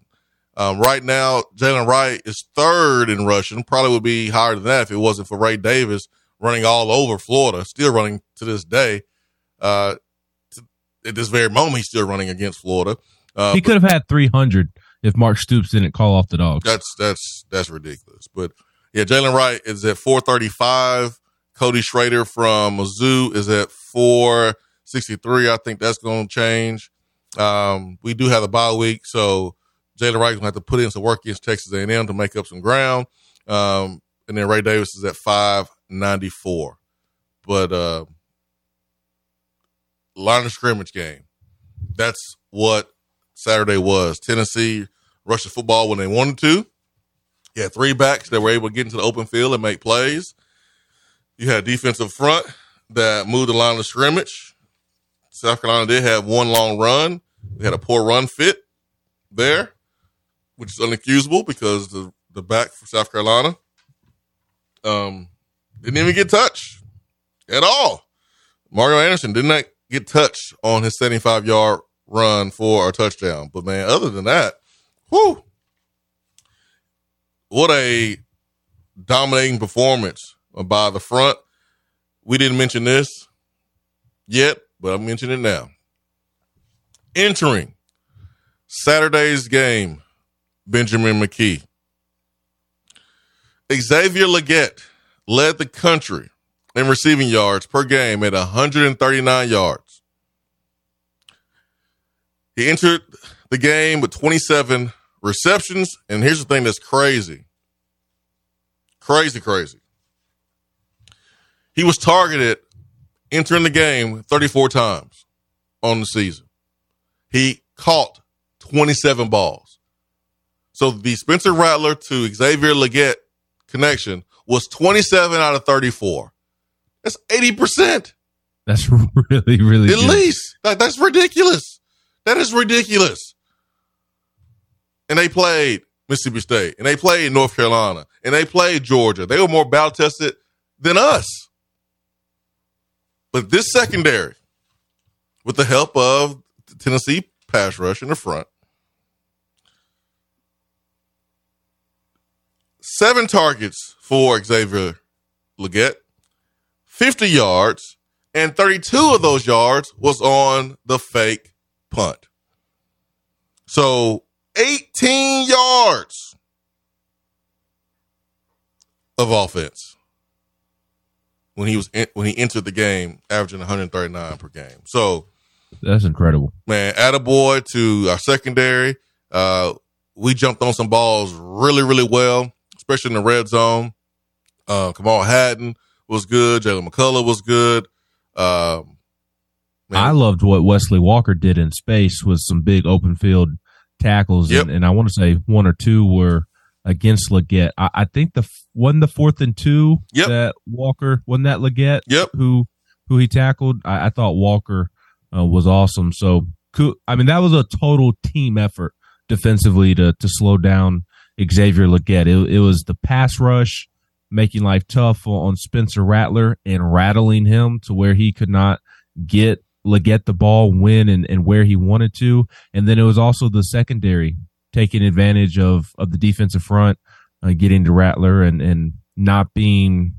Um, right now, Jaylen Wright is third in rushing. Probably would be higher than that if it wasn't for Ray Davis running all over Florida. Still running to this day. Uh, to, at this very moment, he's still running against Florida. Uh, he could have had 300 if Mark Stoops didn't call off the dogs. That's that's that's ridiculous. But yeah, Jaylen Wright is at 435. Cody Schrader from Mizzou is at 463. I think that's going to change. Um, we do have a bye week, so Jaylen Wright's to have to put in some work against Texas A&M to make up some ground. Um, and then Ray Davis is at 594. But uh, line of scrimmage game. That's what Saturday was. Tennessee rushed the football when they wanted to. You had three backs that were able to get into the open field and make plays. You had defensive front that moved the line of scrimmage. South Carolina did have one long run. We had a poor run fit there, which is unaccusable because the, the back for South Carolina um, didn't even get touched at all. Mario Anderson did not get touched on his 75 yard run for a touchdown. But man, other than that, whoo, what a dominating performance by the front. We didn't mention this yet, but I'll mention it now. Entering Saturday's game, Benjamin McKee. Xavier Legette led the country in receiving yards per game at 139 yards. He entered the game with 27 receptions. And here's the thing that's crazy crazy, crazy. He was targeted entering the game 34 times on the season. He caught 27 balls. So the Spencer Rattler to Xavier Legette connection was 27 out of 34. That's 80%. That's really, really At good. least. That, that's ridiculous. That is ridiculous. And they played Mississippi State, and they played North Carolina, and they played Georgia. They were more battle tested than us. But this secondary, with the help of Tennessee pass rush in the front, seven targets for Xavier Legette, 50 yards, and 32 of those yards was on the fake punt. So 18 yards of offense when he was in, when he entered the game, averaging 139 per game. So That's incredible. man, attaboy to our secondary. Uh, we jumped on some balls really, really well, especially in the red zone. Uh, Kamal Hadden was good. Jaylen McCollough was good. Um, I loved what Wesley Walker did in space with some big open field tackles, Yep. and, and I want to say one or two were against Legette. I, I think the wasn't the fourth and two Yep. that Walker wasn't that Legette Yep. who who he tackled. I, I thought Walker uh, was awesome. So I mean that was a total team effort defensively to to slow down Xavier Legette. It, it was the pass rush making life tough on Spencer Rattler and rattling him to where he could not get Legette the ball when and, and where he wanted to. And then it was also the secondary taking advantage of, of the defensive front, uh, getting to Rattler and, and not being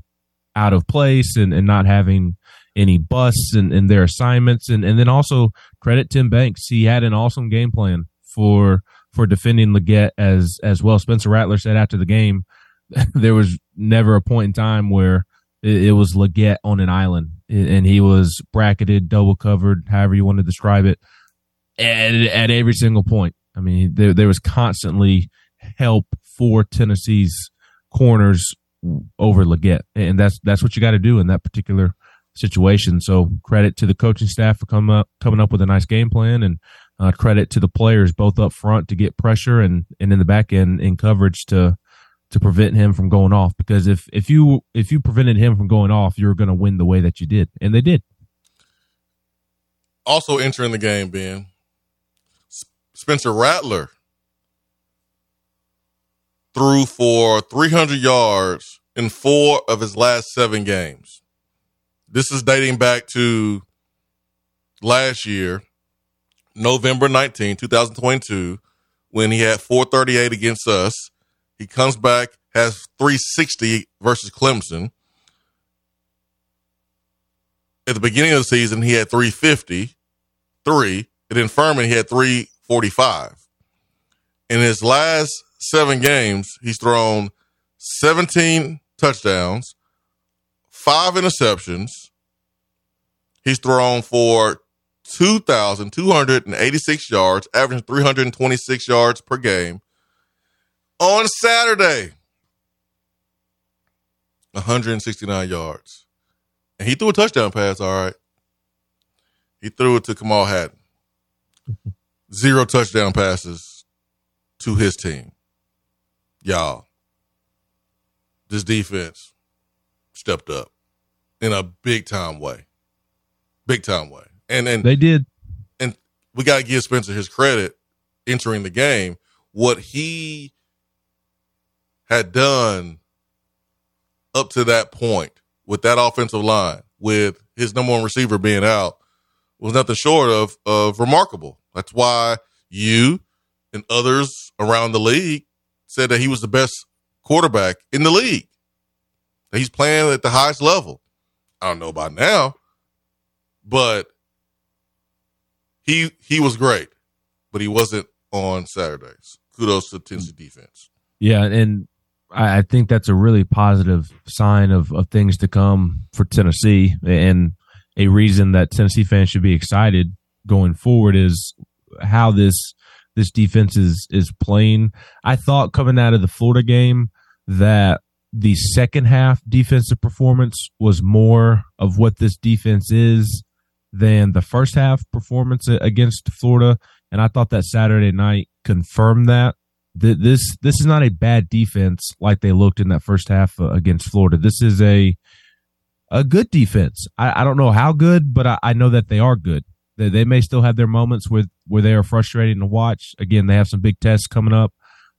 out of place and, and not having any busts in, in their assignments. And, and then also credit Tim Banks. He had an awesome game plan for, for defending Legette as, as well. Spencer Rattler said after the game, there was never a point in time where it, it was Legette on an island and he was bracketed, double covered, however you want to describe it, at, at every single point. I mean, there, there was constantly help for Tennessee's corners over Legette. And that's, that's what you got to do in that particular situation. So credit to the coaching staff for coming up, coming up with a nice game plan and uh, credit to the players both up front to get pressure and, and in the back end in coverage to, to prevent him from going off because if if you if you prevented him from going off you're going to win the way that you did and they did also entering the game, Ben. Spencer Rattler threw for 300 yards in four of his last seven games. This is dating back to last year, November 19, 2022, when he had 438 against us. He comes back, has 360 versus Clemson. At the beginning of the season, he had 350 three. And then Furman, he had 345. In his last seven games, he's thrown 17 touchdowns, five interceptions. He's thrown for 2,286 yards, averaging 326 yards per game. On Saturday, 169 yards. And he threw a touchdown pass, all right. He threw it to Kamal Hadden. Zero touchdown passes to his team. Y'all, this defense stepped up in a big time way. Big time way. And and they did and we got to give Spencer his credit entering the game. What he had done up to that point with that offensive line, with his number one receiver being out, was nothing short of of remarkable. That's why you and others around the league said that he was the best quarterback in the league. That he's playing at the highest level. I don't know about now, but he he was great, but he wasn't on Saturdays. Kudos to Tennessee defense. yeah and I, think that's a really positive sign of, of things to come for Tennessee. And a reason that Tennessee fans should be excited going forward is how this this defense is is playing. I thought coming out of the Florida game that the second half defensive performance was more of what this defense is than the first half performance against Florida, and I thought that Saturday night confirmed that. This this is not a bad defense like they looked in that first half uh, against Florida. This is a a good defense. I, I don't know how good, but I, I know that they are good. They, they may still have their moments where where they are frustrating to watch. Again, they have some big tests coming up,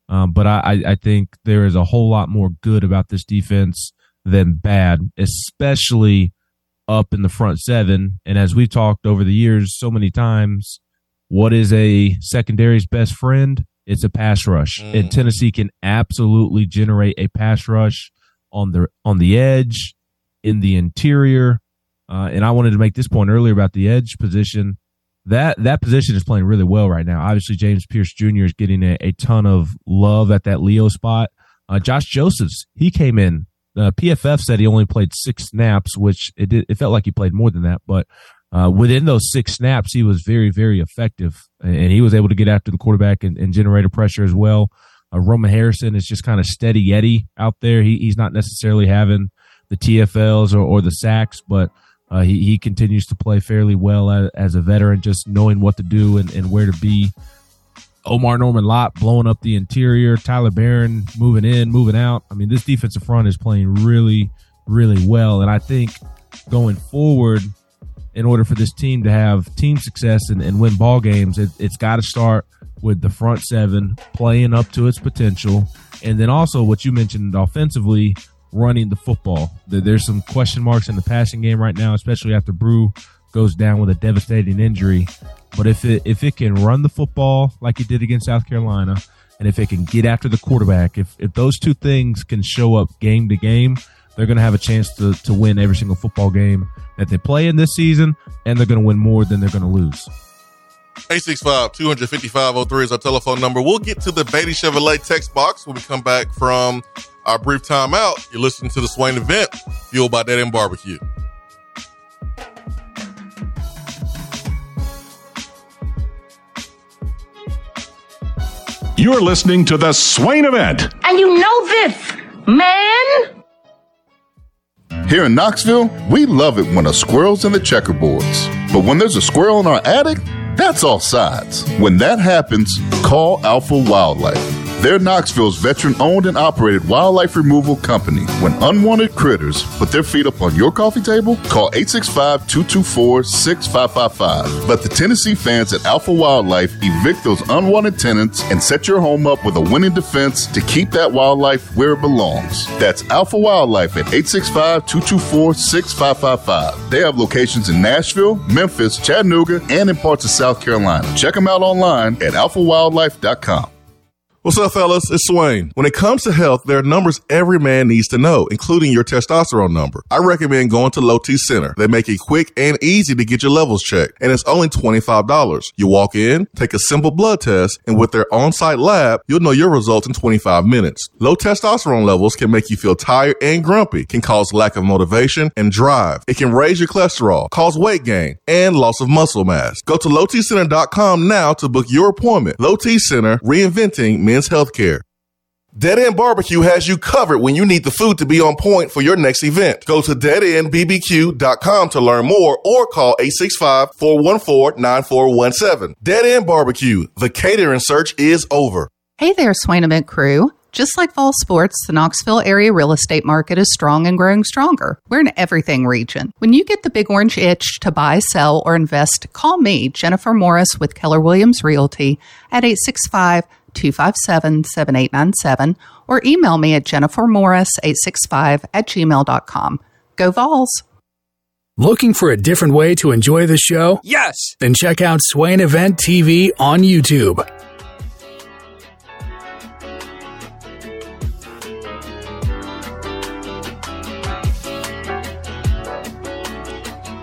um, but I, I think there is a whole lot more good about this defense than bad, especially up in the front seven. And as we've talked over the years so many times, what is a secondary's best friend? It's a pass rush. Mm. And Tennessee can absolutely generate a pass rush on the on the edge, in the interior. Uh, and I wanted to make this point earlier about the edge position. That that position is playing really well right now. Obviously, James Pearce Jr. is getting a, a ton of love at that Leo spot. Uh, Josh Josephs, he came in. Uh, PFF said he only played six snaps, which it did, it felt like he played more than that. But uh, within those six snaps, he was very, very effective, and he was able to get after the quarterback and, and generate a pressure as well. Uh, Roman Harrison is just kind of steady Eddie out there. He, he's not necessarily having the TFLs or, or the sacks, but uh, he, he continues to play fairly well as, as, a veteran, just knowing what to do and, and where to be. Omarr Norman-Lott blowing up the interior, Tyler Baron moving in, moving out. I mean, this defensive front is playing really, really well. And I think going forward, in order for this team to have team success and, and win ball games, it, it's got to start with the front seven playing up to its potential. And then also what you mentioned offensively, running the football. There's some question marks in the passing game right now, especially after Bru goes down with a devastating injury. But if it if it can run the football like it did against South Carolina, and if it can get after the quarterback, if if those two things can show up game to game, they're going to have a chance to to win every single football game that they play in this season, and they're going to win more than they're going to lose. 865-255-03 is our telephone number. We'll get to the Beatty Chevrolet text box when we come back from our brief timeout. You're listening to the Swain event, fueled by Dead End Barbecue. You're listening to the Swain event. And you know this, man. Here in Knoxville, we love it when a squirrel's in the checkerboards. But when there's a squirrel in our attic, that's all sides. When that happens, call Alpha Wildlife. They're Knoxville's veteran owned and operated wildlife removal company. When unwanted critters put their feet up on your coffee table, call 865 224 6555. Let the Tennessee fans at Alpha Wildlife evict those unwanted tenants and set your home up with a winning defense to keep that wildlife where it belongs. That's Alpha Wildlife at 865 224 6555. They have locations in Nashville, Memphis, Chattanooga, and in parts of South Carolina. Check them out online at alphawildlife.com. What's up, fellas? It's Swain. When it comes to health, there are numbers every man needs to know, including your testosterone number. I recommend going to Low T Center. They make it quick and easy to get your levels checked, and it's only $25. You walk in, take a simple blood test, and with their on-site lab, you'll know your results in 25 minutes. Low testosterone levels can make you feel tired and grumpy, can cause lack of motivation and drive. It can raise your cholesterol, cause weight gain, and loss of muscle mass. Go to lowtcenter.com now to book your appointment. Low T Center, reinventing Men's Healthcare. Dead End Barbecue has you covered when you need the food to be on point for your next event. Go to deadendbbq.com to learn more or call 865-414-9417. Dead End Barbecue. The catering search is over. Hey there, Swain Event crew. Just like fall sports, the Knoxville area real estate market is strong and growing stronger. We're in everything region. When you get the big orange itch to buy, sell, or invest, call me, Jennifer Morris with Keller Williams Realty at 865 257 7897 or email me at jennifermorris865 at gmail.com. Go Vols! Looking for a different way to enjoy the show? Yes! Then check out Swain Event TV on YouTube.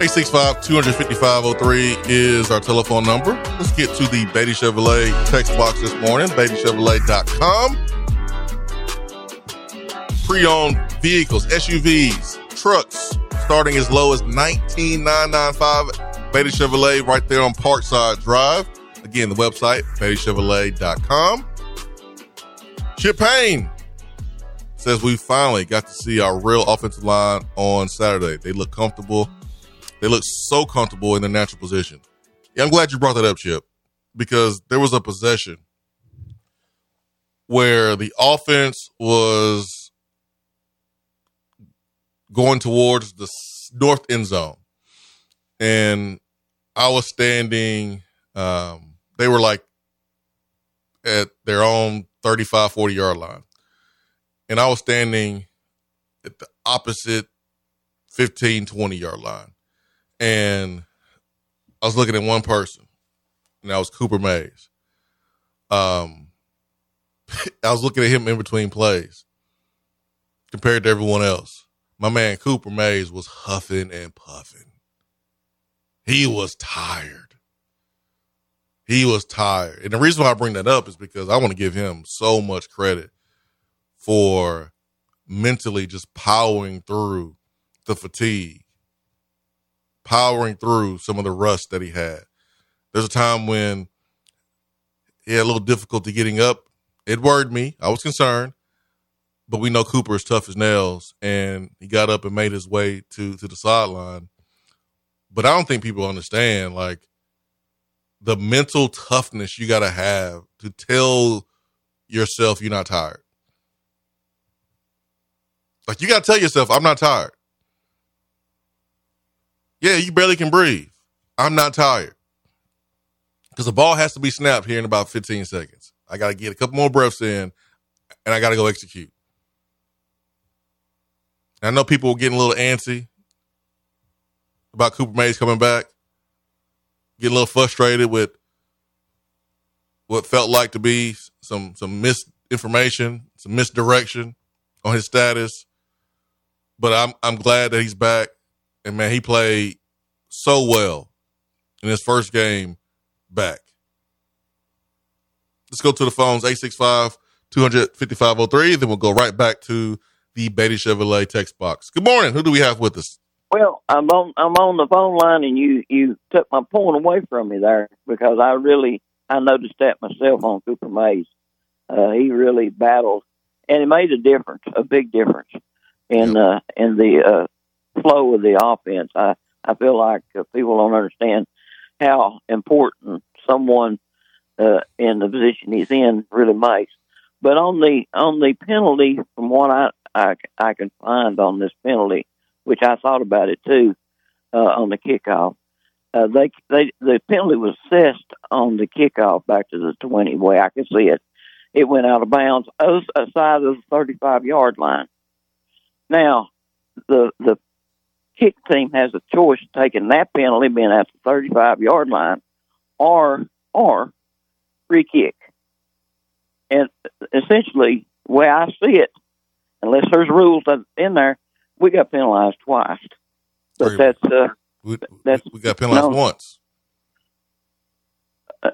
Eight six five two hundred fifty five zero oh three is our telephone number. Let's get to the Beatty Chevrolet text box this morning, BeattyChevrolet.com. pre-owned vehicles, SUVs, trucks, starting as low as 19,995. Beatty Chevrolet right there on Parkside Drive. Again, the website, BeattyChevrolet.com. Chip Payne says we finally got to see our real offensive line on Saturday. They look comfortable. They look so comfortable in their natural position. Yeah, I'm glad you brought that up, Chip, because there was a possession where the offense was going towards the north end zone. And I was standing, um, they were like at their own 35, 40 yard line. And I was standing at the opposite 15, 20 yard line. And I was looking at one person, and that was Cooper Mays. Um, I was looking at him in between plays compared to everyone else. My man Cooper Mays was huffing and puffing. He was tired. He was tired. And the reason why I bring that up is because I want to give him so much credit for mentally just powering through the fatigue, powering through some of the rust that he had. There's a time when he had a little difficulty getting up. It worried me. I was concerned, but we know Cooper is tough as nails, and he got up and made his way to to the sideline. But I don't think people understand like the mental toughness you got to have to tell yourself you're not tired. Like you got to tell yourself, I'm not tired. Yeah, you barely can breathe. I'm not tired. Because the ball has to be snapped here in about 15 seconds. I got to get a couple more breaths in and I got to go execute. I know people were getting a little antsy about Cooper Mays coming back, getting a little frustrated with what felt like to be some some misinformation, some misdirection on his status. But I'm I'm glad that he's back, and man, he played so well in his first game back. Let's go to the phones 865 255 Then we'll go right back to the Beatty Chevrolet text box. Good morning. Who do we have with us? Well, I'm on I'm on the phone line, and you you took my point away from me there because I really I noticed that myself on Cooper Mays. Uh, he really battled, and it made a difference, a big difference in uh, in the uh, flow of the offense. I I feel like uh, people don't understand how important someone uh, in the position he's in really makes. But on the on the penalty, from what I I, I can find on this penalty, which I thought about it too uh, on the kickoff. Uh, they they the penalty was assessed on the kickoff back to the twenty. Way I can see it, it went out of bounds aside of the thirty-five yard line. Now, the the kick team has a choice of taking that penalty, being at the thirty-five yard line, or or free kick. And essentially, the way I see it, unless there's rules in there, we got penalized twice. But that's uh, we, that's we got penalized no, once. Uh,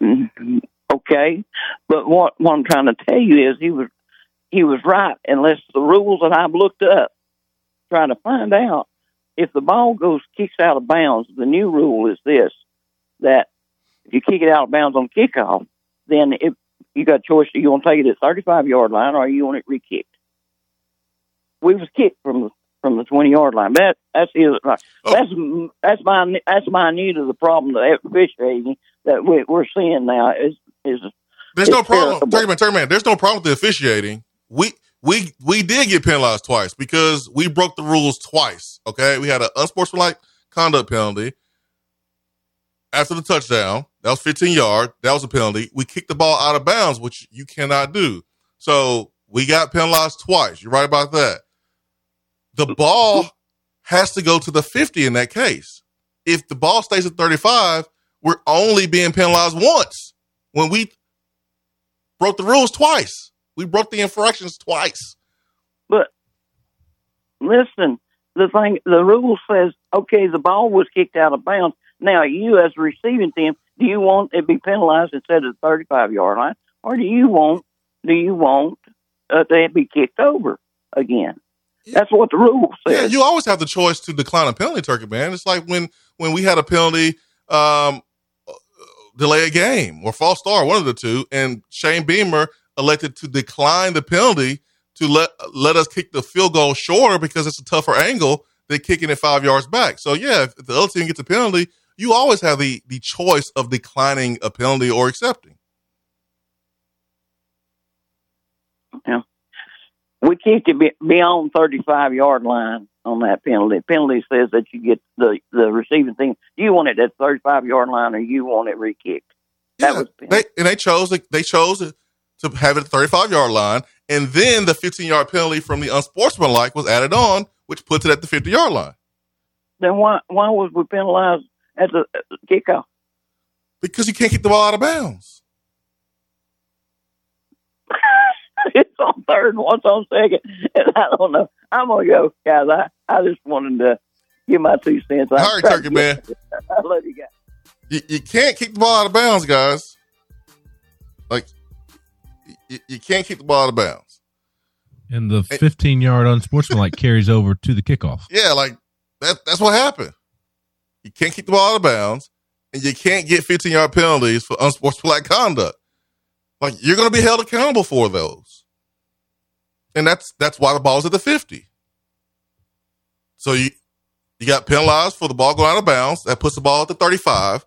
okay, but what what I'm trying to tell you is he was he was right. Unless the rules that I've looked up, trying to find out if the ball goes kicks out of bounds, the new rule is this: that if you kick it out of bounds on kickoff, then if you got a choice, you want to take it at 35 yard line or you want it re-kicked. We was kicked from the from the 20 yard line. That that's his, oh. that's that's my that's my need of the problem that officiating that we, we're seeing now is is. There's no problem. Turkey man, man. There's no problem with the officiating. We we we did get penalized twice because we broke the rules twice. Okay, we had an unsportsmanlike conduct penalty after the touchdown. That was 15 yard. That was a penalty. We kicked the ball out of bounds, which you cannot do. So we got penalized twice. You're right about that. The ball has to go to the 50 in that case. If the ball stays at 35, we're only being penalized once when we broke the rules twice. We broke the infractions twice. But listen, the thing, the rule says, okay, the ball was kicked out of bounds. Now, you as a receiving team, do you want it to be penalized instead of the 35 yard line, or do you want do you want uh, to be kicked over? again. That's what the rule says. Yeah, you always have the choice to decline a penalty, Turkey man. It's like when when we had a penalty, um, delay a game or false start, one of the two, and Shane Beamer elected to decline the penalty to let let us kick the field goal shorter because it's a tougher angle than kicking it five yards back. So yeah, if the other team gets a penalty, you always have the the choice of declining a penalty or accepting. Yeah. We kicked it beyond 35 yard line on that penalty. Penalty says that you get the, the receiving team. You want it at 35 yard line or you want it re kicked. That yeah, was they, and they chose they chose to have it at 35 yard line, and then the 15 yard penalty from the unsportsmanlike was added on, which puts it at the 50 yard line. Then why why was we penalized at the kickoff? Because you can't kick the ball out of bounds. it's on third, and one's on second, and I don't know. I'm gonna go, guys. I, I just wanted to give my two cents. All right, Turkey man. I love you guys. You, you can't kick the ball out of bounds, guys. Like you, you can't keep the ball out of bounds. And the 15 yard unsportsmanlike carries over to the kickoff. Yeah, like that. That's what happened. You can't keep the ball out of bounds, and you can't get 15 yard penalties for unsportsmanlike conduct. Like you're going to be held accountable for those, and that's that's why the ball's at the 50. So you you got penalized for the ball going out of bounds. That puts the ball at the 35.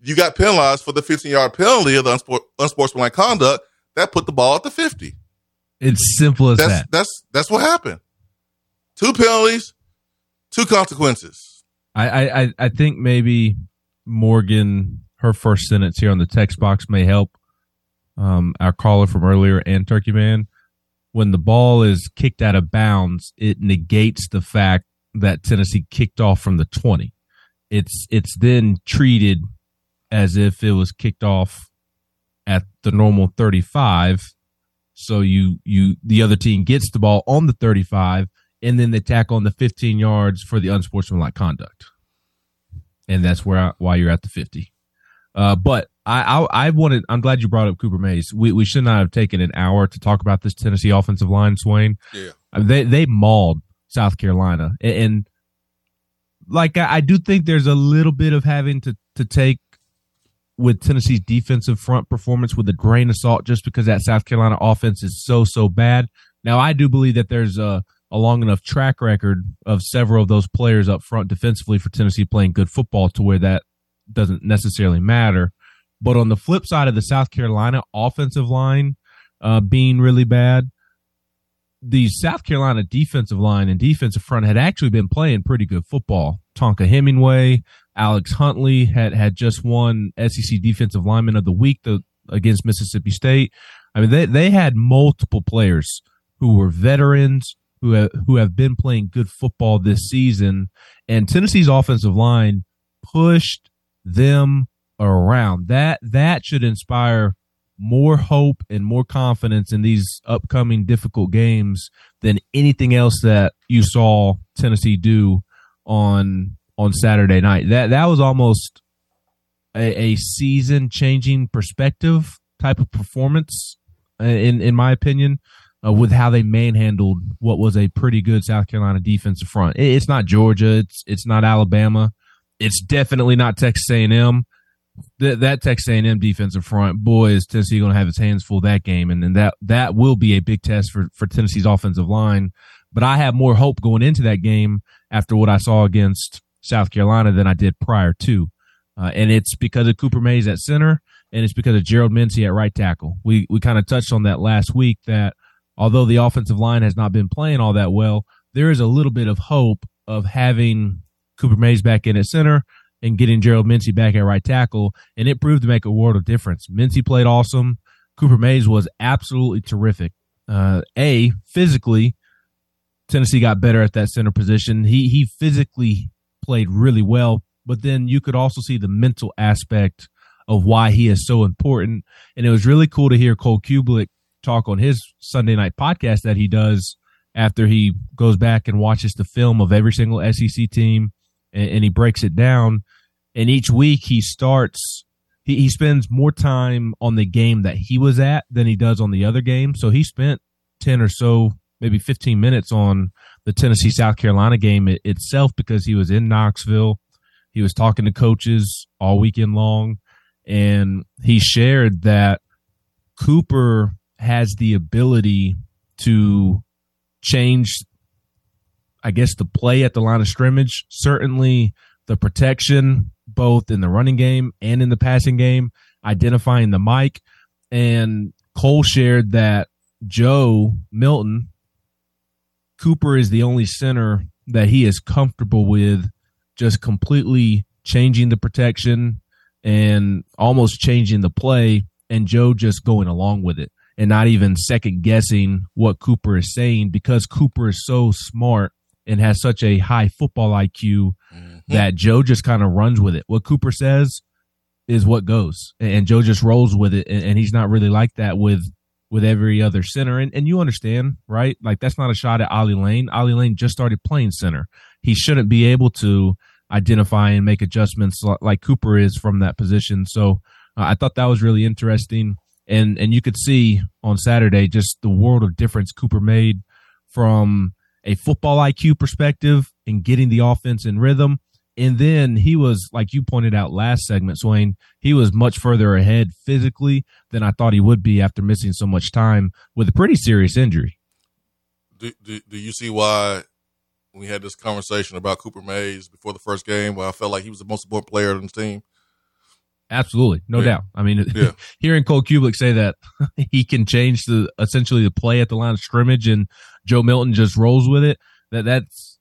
You got penalized for the 15 yard penalty of the unsport, unsportsmanlike conduct. That put the ball at the 50. It's simple as that's, that. That's that's what happened. Two penalties, two consequences. I, I, I think maybe Morgan, her first sentence here on the text box may help um, our caller from earlier and Turkey Man. When the ball is kicked out of bounds, it negates the fact that Tennessee kicked off from the 20. It's it's then treated as if it was kicked off at the normal 35. So you you the other team gets the ball on the 35 and then they tack on the 15 yards for the unsportsmanlike conduct. And that's where I, why you're at the 50. Uh, but I, I, I wanted. I'm glad you brought up Cooper Mays. We we should not have taken an hour to talk about this Tennessee offensive line, Swain. Yeah, they they mauled South Carolina, and, and like I, I do think there's a little bit of having to to take with Tennessee's defensive front performance with a grain of salt, just because that South Carolina offense is so so bad. Now I do believe that there's a a long enough track record of several of those players up front defensively for Tennessee playing good football to where that doesn't necessarily matter. But on the flip side of the South Carolina offensive line uh, being really bad, the South Carolina defensive line and defensive front had actually been playing pretty good football. Tonka Hemingway, Alex Huntley had had just won SEC Defensive Lineman of the Week the, against Mississippi State. I mean, they they had multiple players who were veterans who have, who have been playing good football this season, and Tennessee's offensive line pushed them around. That that should inspire more hope and more confidence in these upcoming difficult games than anything else that you saw Tennessee do on on Saturday night. That that was almost a, a season changing perspective type of performance uh, in in my opinion. Uh, with how they manhandled what was a pretty good South Carolina defensive front. It's not Georgia. It's it's not Alabama. It's definitely not Texas A&M. That that Texas A&M defensive front, boy, is Tennessee going to have its hands full that game, and, and that that will be a big test for for Tennessee's offensive line. But I have more hope going into that game after what I saw against South Carolina than I did prior to, uh, and it's because of Cooper Mays at center, and it's because of Gerald Mincey at right tackle. We we kind of touched on that last week that although the offensive line has not been playing all that well, there is a little bit of hope of having Cooper Mays back in at center and getting Gerald Mincey back at right tackle, and it proved to make a world of difference. Mincey played awesome. Cooper Mays was absolutely terrific. Uh, a physically, Tennessee got better at that center position. He he physically played really well, but then you could also see the mental aspect of why he is so important. And it was really cool to hear Cole Cubelic talk on his Sunday night podcast that he does after he goes back and watches the film of every single SEC team and, and he breaks it down. And each week he starts, he, he spends more time on the game that he was at than he does on the other game. So he spent 10 or so, maybe 15 minutes on the Tennessee mm-hmm. South Carolina game it, itself because he was in Knoxville. He was talking to coaches all weekend long, and he shared that Cooper has the ability to change, I guess, the play at the line of scrimmage. Certainly, the protection, both in the running game and in the passing game, identifying the mic. And Cole shared that Joe Milton, Cooper is the only center that he is comfortable with just completely changing the protection and almost changing the play, and Joe just going along with it and not even second guessing what Cooper is saying because Cooper is so smart and has such a high football IQ mm-hmm. that Joe just kind of runs with it. What Cooper says is what goes, and Joe just rolls with it, and he's not really like that with with every other center. And and you understand, right? Like that's not a shot at Ollie Lane. Ollie Lane just started playing center. He shouldn't be able to identify and make adjustments like Cooper is from that position. So uh, I thought that was really interesting, and and you could see on Saturday just the world of difference Cooper made from a football IQ perspective and getting the offense in rhythm. And then he was, like you pointed out last segment, Swain, he was much further ahead physically than I thought he would be after missing so much time with a pretty serious injury. Do, do, do you see why we had this conversation about Cooper Mays before the first game where I felt like he was the most important player on the team? Absolutely, no yeah. doubt. I mean, yeah. hearing Cole Cubelic say that he can change the essentially the play at the line of scrimmage, and Joe Milton just rolls with it. That that's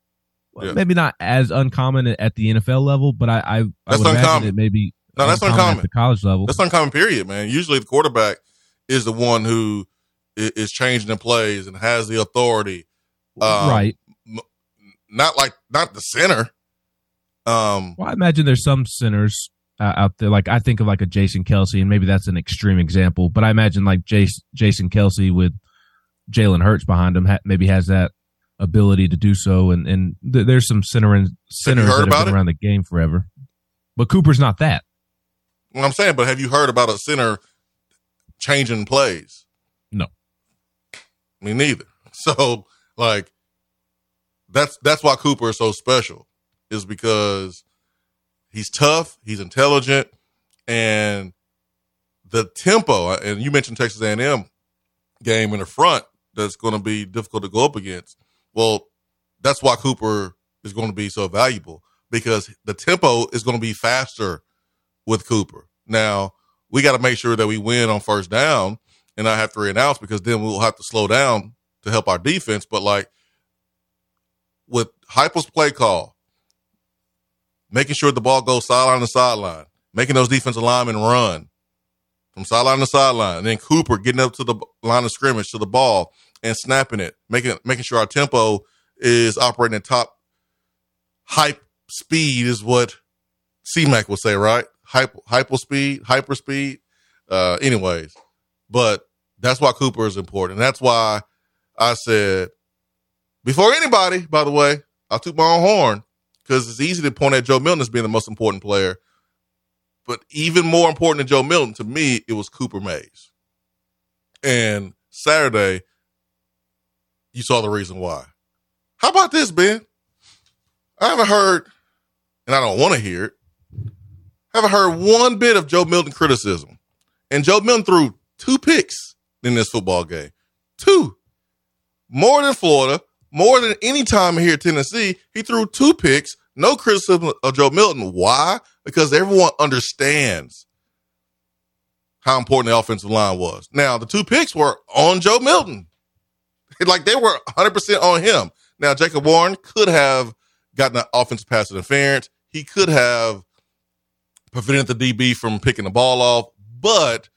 yeah. maybe not as uncommon at the NFL level, but I I, that's I would uncommon. it maybe no, that's uncommon, uncommon at the college level. That's uncommon. Period, man. Usually the quarterback is the one who is changing the plays and has the authority. Um, right. Not like not the center. Um, well, I imagine there's some centers uh, out there. Like I think of like a Jason Kelce, and maybe that's an extreme example, but I imagine like Jason, Jason Kelce with Jalen Hurts behind him ha- maybe has that ability to do so. And and th- there's some center and centers that have been it? around the game forever, but Cooper's not that. Well, I'm saying, but have you heard about a center changing plays? No, me neither. So like that's that's why Cooper is so special, is because he's tough, he's intelligent, and the tempo. Uh, and you mentioned Texas A&M game in the front that's going to be difficult to go up against. Well, that's why Cooper is going to be so valuable because the tempo is going to be faster with Cooper. Now we got to make sure that we win on first down and I have to reannounce because then we'll have to slow down to help our defense. But like with Heupel's play call, making sure the ball goes sideline to sideline, making those defensive linemen run from sideline to sideline, and then Cooper getting up to the line of scrimmage to the ball and snapping it, making making sure our tempo is operating at top hype speed is what CMAC will say, right? Hyper, hyper speed, hyper speed. Uh, anyways, but that's why Cooper is important. That's why I said before anybody, by the way, I took my own horn because it's easy to point at Joe Milton as being the most important player. But even more important than Joe Milton, to me, it was Cooper Mays. And Saturday, you saw the reason why. How about this, Ben? I haven't heard, and I don't want to hear it, haven't heard one bit of Joe Milton criticism. And Joe Milton threw two picks in this football game. Two. More than Florida, more than any time here at Tennessee. He threw two picks. No criticism of Joe Milton. Why? Because everyone understands how important the offensive line was. Now, the two picks were on Joe Milton. Like they were 100% on him. Now, Jacob Warren could have gotten an offensive pass interference. He could have prevented the DB from picking the ball off, but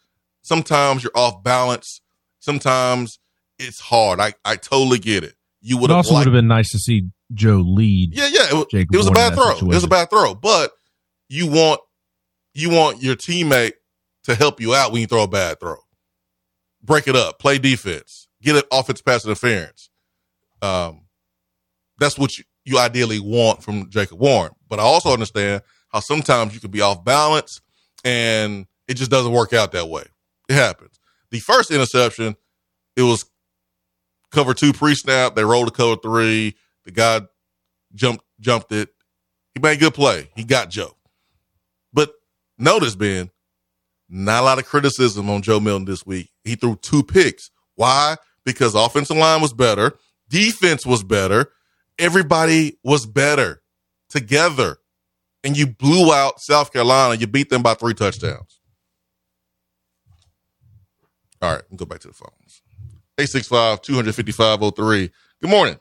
sometimes you're off balance. Sometimes it's hard. I, I totally get it. You would also would have been nice to see Joe lead. Yeah, yeah. It, was, it was a bad throw. Situation. It was a bad throw, but you want you want your teammate to help you out when you throw a bad throw. Break it up, play defense, get an offensive pass interference. Um, that's what you, you ideally want from Jacob Warren. But I also understand how sometimes you can be off balance and it just doesn't work out that way. It happens. The first interception, it was cover two pre snap. They rolled a cover three. The guy jumped jumped it. He made a good play. He got Joe. But notice, Ben, not a lot of criticism on Joe Milton this week. He threw two picks. Why? Because offensive line was better, defense was better, everybody was better together. And you blew out South Carolina. You beat them by three touchdowns. All right, go back to the phones. 865 255 03. Good morning.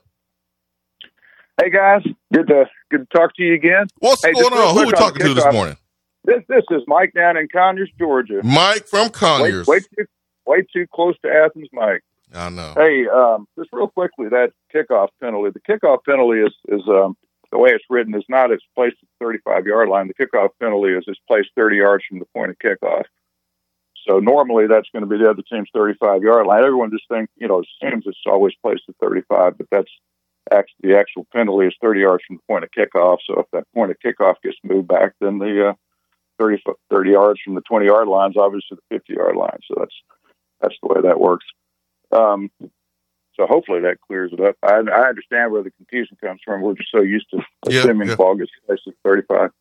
Hey guys, good to good to talk to you again. What's hey, going on? Who are we talking to this morning? This this is Mike down in Conyers, Georgia. Mike from Conyers. Way, way too way too close to Athens, Mike. I know. Hey, um, just real quickly, that kickoff penalty. The kickoff penalty is is um, the way it's written is not it's placed at the 35 yard line. The kickoff penalty is it's placed 30 yards from the point of kickoff. So normally that's going to be the other team's 35 yard line. Everyone just thinks, you know, assumes it's always placed at 35, but that's actually the actual penalty is 30 yards from the point of kickoff. So if that point of kickoff gets moved back, then the uh, 30, 30 yards from the 20 yard line is obviously the 50 yard line. So that's that's the way that works. Um, so hopefully that clears it up. I, I understand where the confusion comes from. We're just so used to assuming yeah, yeah. ball gets placed 35.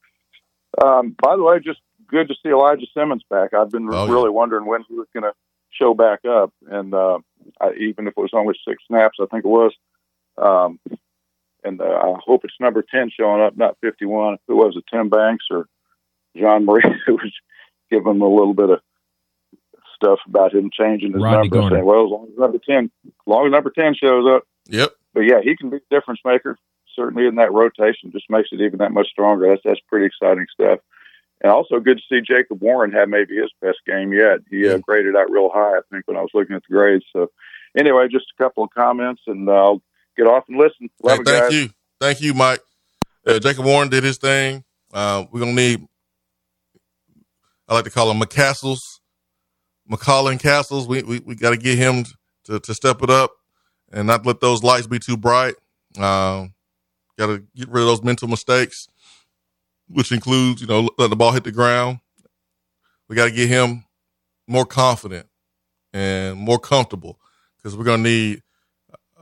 Um, by the way, just good to see Elijah Simmons back. I've been oh, really yeah. wondering when he was going to show back up, and uh, I, even if it was only six snaps, I think it was. Um, and uh, I hope it's number ten showing up, not fifty-one. If it was a Tim Banks or John Marie, who was giving him a little bit of stuff about him changing his Rodney number. Saying, well, as long as number ten, as long as number ten shows up. Yep. But yeah, he can be a difference maker. Certainly in that rotation, just makes it even that much stronger. That's that's pretty exciting stuff. And also good to see Jacob Warren have maybe his best game yet. He uh, graded out real high, I think, when I was looking at the grades. So anyway, just a couple of comments, and uh, I'll get off and listen. Love hey, it, thank guys. you, thank you, Mike. Uh, Jacob Warren did his thing. Uh, we're gonna need. I like to call him McCastles, McCallan Castles. We we, we got to get him to to step it up and not let those lights be too bright. Uh, got to get rid of those mental mistakes which includes, you know, let the ball hit the ground. We got to get him more confident and more comfortable because we're going to need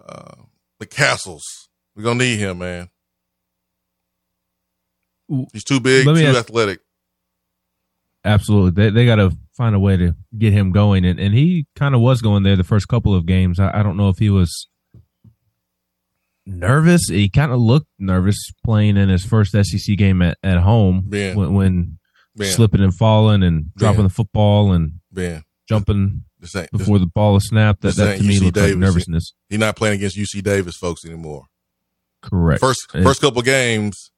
uh, the castles. We're going to need him, man. He's too big, too ask, athletic. Absolutely. They, they got to find a way to get him going. And, and he kind of was going there the first couple of games. I, I don't know if he was nervous. He kind of looked nervous playing in his first SEC game at, at home ben, when, when ben. slipping and falling and ben. dropping the football and jumping before the ball is snapped. That, that to me looks like nervousness. He's not playing against UC Davis folks anymore. Correct. First first couple games,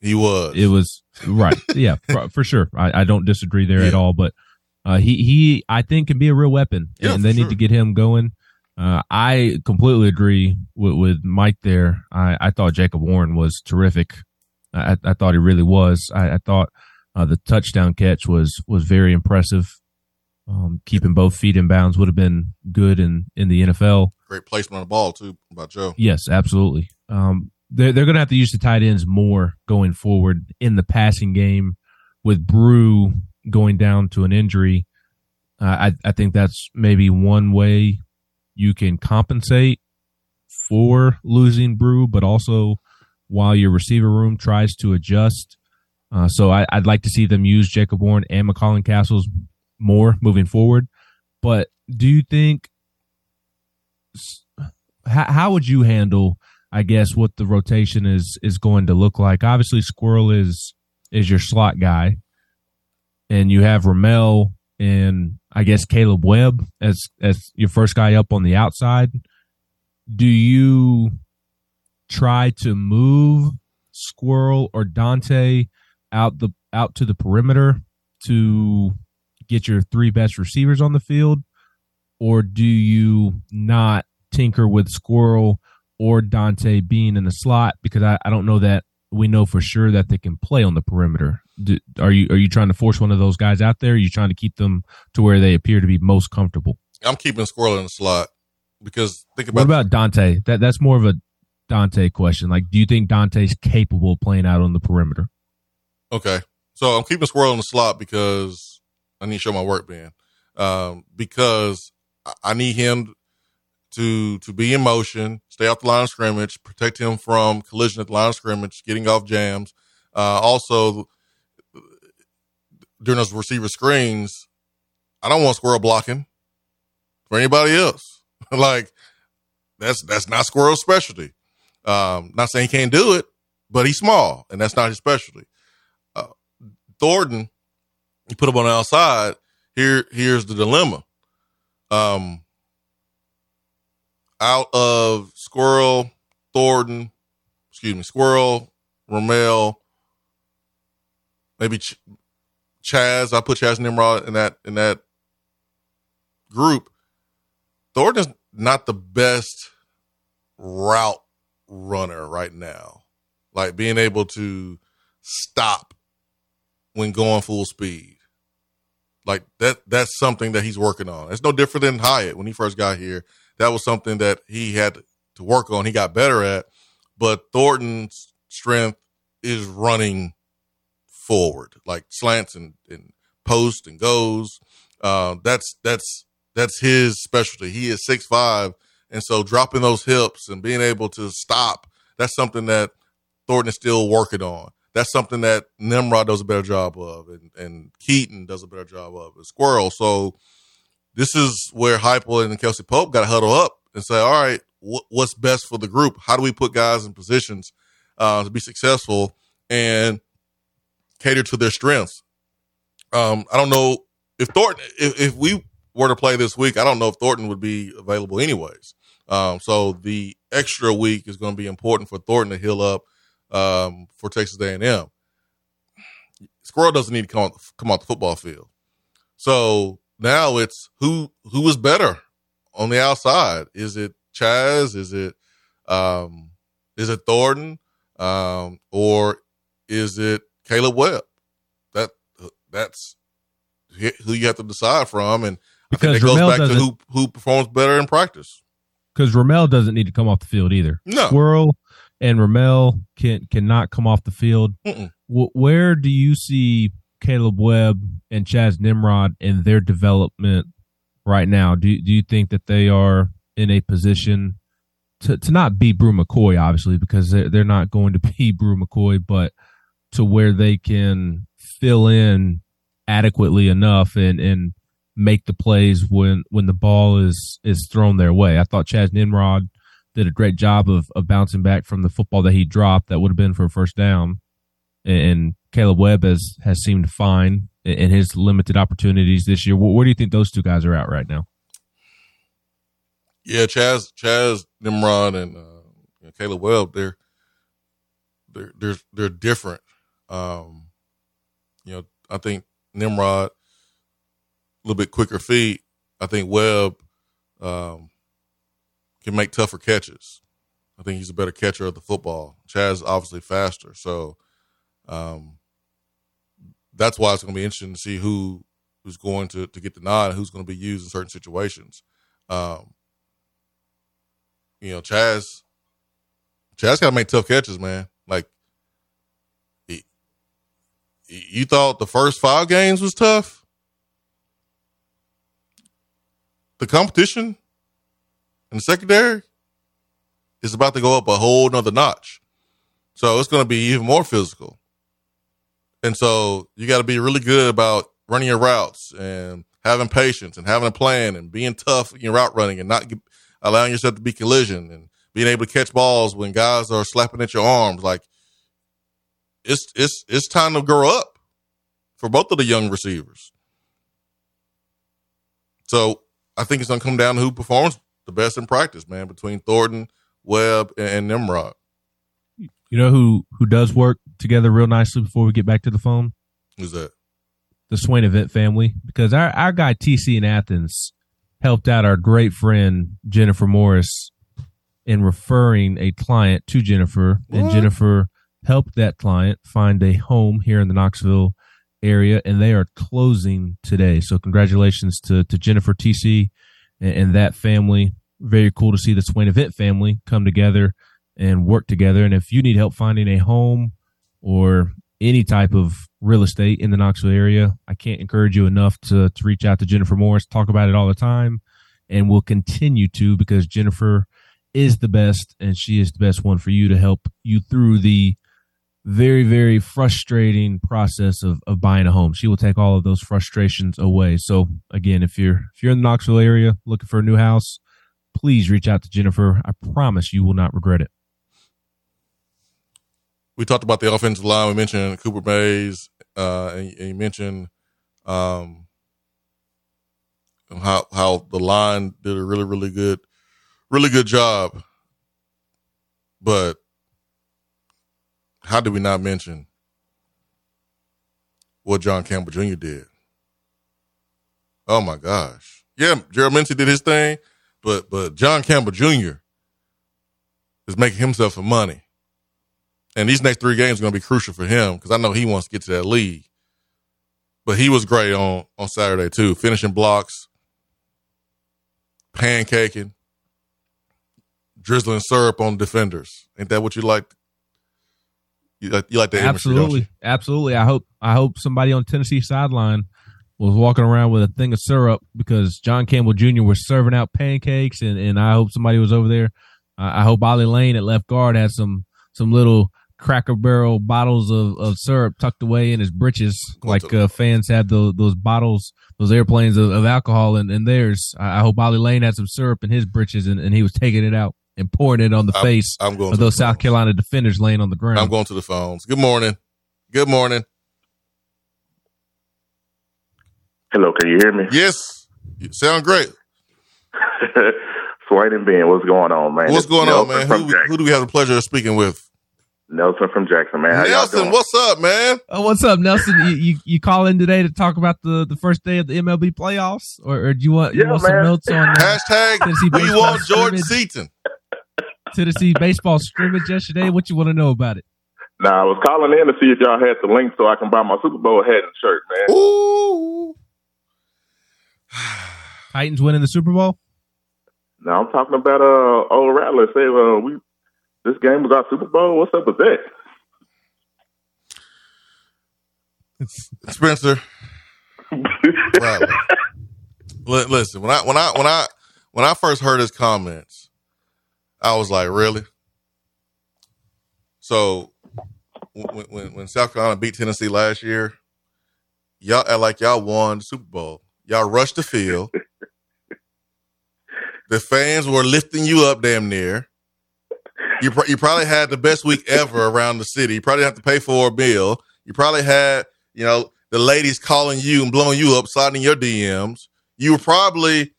he was. It was right. yeah, for, for, sure. I, I, don't disagree there yeah. at all. But uh, he he I think can be a real weapon, yeah, and they sure. need to get him going. Uh, I completely agree with, with Mike there. I, I thought Jacob Warren was terrific. I, I thought he really was. I, I thought uh, the touchdown catch was was very impressive. Um, keeping both feet in bounds would have been good in, in the NFL. Great placement on the ball too, about Joe. Yes, absolutely. Um, they're they're going to have to use the tight ends more going forward in the passing game. With Bru going down to an injury, uh, I I think that's maybe one way you can compensate for losing Bru, but also while your receiver room tries to adjust. Uh, so I, would like to see them use Jacob Warren and McCallan Castles more moving forward. But do you think how, how would you handle, I guess, what the rotation is is going to look like? Obviously, Squirrel is is your slot guy, and you have Ramel and I guess Caleb Webb as as your first guy up on the outside. Do you try to move Squirrel or Dont'e out the out to the perimeter to get your three best receivers on the field, or do you not tinker with Squirrel or Dont'e being in the slot? Because I, I don't know that we know for sure that they can play on the perimeter. Do, are you are you trying to force one of those guys out there? are you trying to keep them to where they appear to be most comfortable? I'm keeping Squirrel in the slot because think about what about Dont'e? That that's more of a Dont'e question. Like, do you think Dont'e's capable of playing out on the perimeter? Okay, so I'm keeping Squirrel in the slot because I need to show my work, man. Um, because I need him to to be in motion, stay off the line of scrimmage, protect him from collision at the line of scrimmage, getting off jams. Uh, also, during those receiver screens, I don't want squirrel blocking for anybody else. like that's that's not squirrel's specialty. Um, not saying he can't do it, but he's small, and that's not his specialty. Uh, Thornton, you put him on the outside. Here, here's the dilemma. Um, out of Squirrel, Thornton, excuse me, Squirrel, Ramel, maybe Chaz. I put Chaz Nimrod in that in that group. Thornton's not the best route runner right now. Like being able to stop when going full speed. Like that that's something that he's working on. It's no different than Hyatt when he first got here. That was something that he had to work on. He got better at. But Thornton's strength is running forward, like slants and, and post and goes. Uh, that's that's that's his specialty. He is six five, and so dropping those hips and being able to stop, that's something that Thornton is still working on. That's something that Nimrod does a better job of, and, and Keyton does a better job of, and Squirrel. So this is where Heupel and Kelsey Pope got to huddle up and say, all right, wh- what's best for the group? How do we put guys in positions uh, to be successful and cater to their strengths? Um, I don't know if Thornton, if, if we were to play this week, I don't know if Thornton would be available anyways. Um, so the extra week is going to be important for Thornton to heal up um, for Texas A&M. Squirrel doesn't need to come out, come off the football field. So now it's who who is better on the outside? Is it Chaz? Is it um, is it Thornton? Um, or is it Caleb Webb? That that's who you have to decide from, and because I think it goes back to who who performs better in practice. Because Ramel doesn't need to come off the field either. No, Squirrel and Ramel can cannot come off the field. W- where do you see Caleb Webb and Chaz Nimrod in their development right now? Do do you think that they are in a position to, to not be Bru McCoy, obviously, because they're, they're not going to be Bru McCoy, but to where they can fill in adequately enough and, and make the plays when, when the ball is, is thrown their way. I thought Chaz Nimrod did a great job of, of bouncing back from the football that he dropped that would have been for a first down. And Caleb Webb has, has seemed fine in his limited opportunities this year. Where do you think those two guys are at right now? Yeah, Chaz, Chaz Nimrod, and uh, Caleb Webb, they're they're they're they're different. Um, you know, I think Nimrod a little bit quicker feet. I think Webb um, can make tougher catches. I think he's a better catcher of the football. Chaz obviously faster, so um, that's why it's going to be interesting to see who who's going to to get the nod and who's going to be used in certain situations. Um, you know, Chaz, Chaz got to make tough catches, man. Like, you thought the first five games was tough. The competition in the secondary is about to go up a whole nother notch. So it's going to be even more physical. And so you got to be really good about running your routes and having patience and having a plan and being tough in your route running and not allowing yourself to be collision and being able to catch balls when guys are slapping at your arms. Like it's it's it's time to grow up for both of the young receivers. So I think it's gonna come down to who performs the best in practice, man, between Thornton, Webb, and Nimrod. You know who who does work together real nicely before we get back to the phone? Who's that? The Swain Event family. Because our, our guy TC in Athens helped out our great friend Jennifer Morris in referring a client to Jennifer, what? and Jennifer helped that client find a home here in the Knoxville area, and they are closing today. So congratulations to to Jennifer TC and, and that family. Very cool to see the Swain Event family come together and work together. And if you need help finding a home or any type of real estate in the Knoxville area, I can't encourage you enough to, to reach out to Jennifer Morris, talk about it all the time. and we'll continue to because Jennifer is the best and she is the best one for you to help you through the very very frustrating process of, of buying a home she will take all of those frustrations away so again if you're if you're in the knoxville area looking for a new house please reach out to jennifer i promise you will not regret it we talked about the offensive line. We mentioned Cooper Mays, uh, and, and you mentioned um, how how the line did a really really good, really good job. But how did we not mention what John Campbell Jr. did? Oh my gosh! Yeah, Gerald Mincey did his thing, but but John Campbell Jr. is making himself some money and these next three games are going to be crucial for him because I know he wants to get to that league. But he was great on on Saturday too, finishing blocks, pancaking, drizzling syrup on defenders. Ain't that what you like? You like, you like that? Absolutely, absolutely. I hope I hope somebody on Tennessee sideline was walking around with a thing of syrup because John Campbell Jr. was serving out pancakes, and and I hope somebody was over there. I hope Ollie Lane at left guard had some some little Cracker Barrel bottles of, of syrup tucked away in his breeches, like uh, fans have those those bottles, those airplanes of, of alcohol in, in theirs. I, I, hope Ollie Lane had some syrup in his breeches, and, and he was taking it out and pouring it on the I'm, face I'm going of those South Carolina defenders laying on the ground. I'm going to the phones. Good morning. Good morning. Hello, can you hear me? Yes, you sound great. Swain and Ben, what's going on, man? What's going on, man? Who, who do we have the pleasure of speaking with? Nelson from Jackson, man. How Nelson, what's up, man? Oh, what's up, Nelson? you, you you call in today to talk about the, the first day of the MLB playoffs, or, or do you want you Yeah, want man. some notes on uh, Hashtag Tennessee we baseball want Jordan scrimmage? Seaton. Tennessee baseball scrimmage yesterday? What you want to know about it? Now, I was calling in to see if y'all had the link so I can buy my Super Bowl hat and shirt, man. Ooh. Titans winning the Super Bowl? Now, I'm talking about uh old Rattler. Say, uh, we this game was our Super Bowl. What's up with that? Spencer. Riley. Li- Listen, when I when I when I when I first heard his comments, I was like, really? So when when, when South Carolina beat Tennessee last year, y'all act like y'all won the Super Bowl. Y'all rushed the field. the fans were lifting you up damn near. You, pr- you probably had the best week ever around the city. You probably have to pay for a bill. You probably had, you know, the ladies calling you and blowing you up, sliding your DMs. You were probably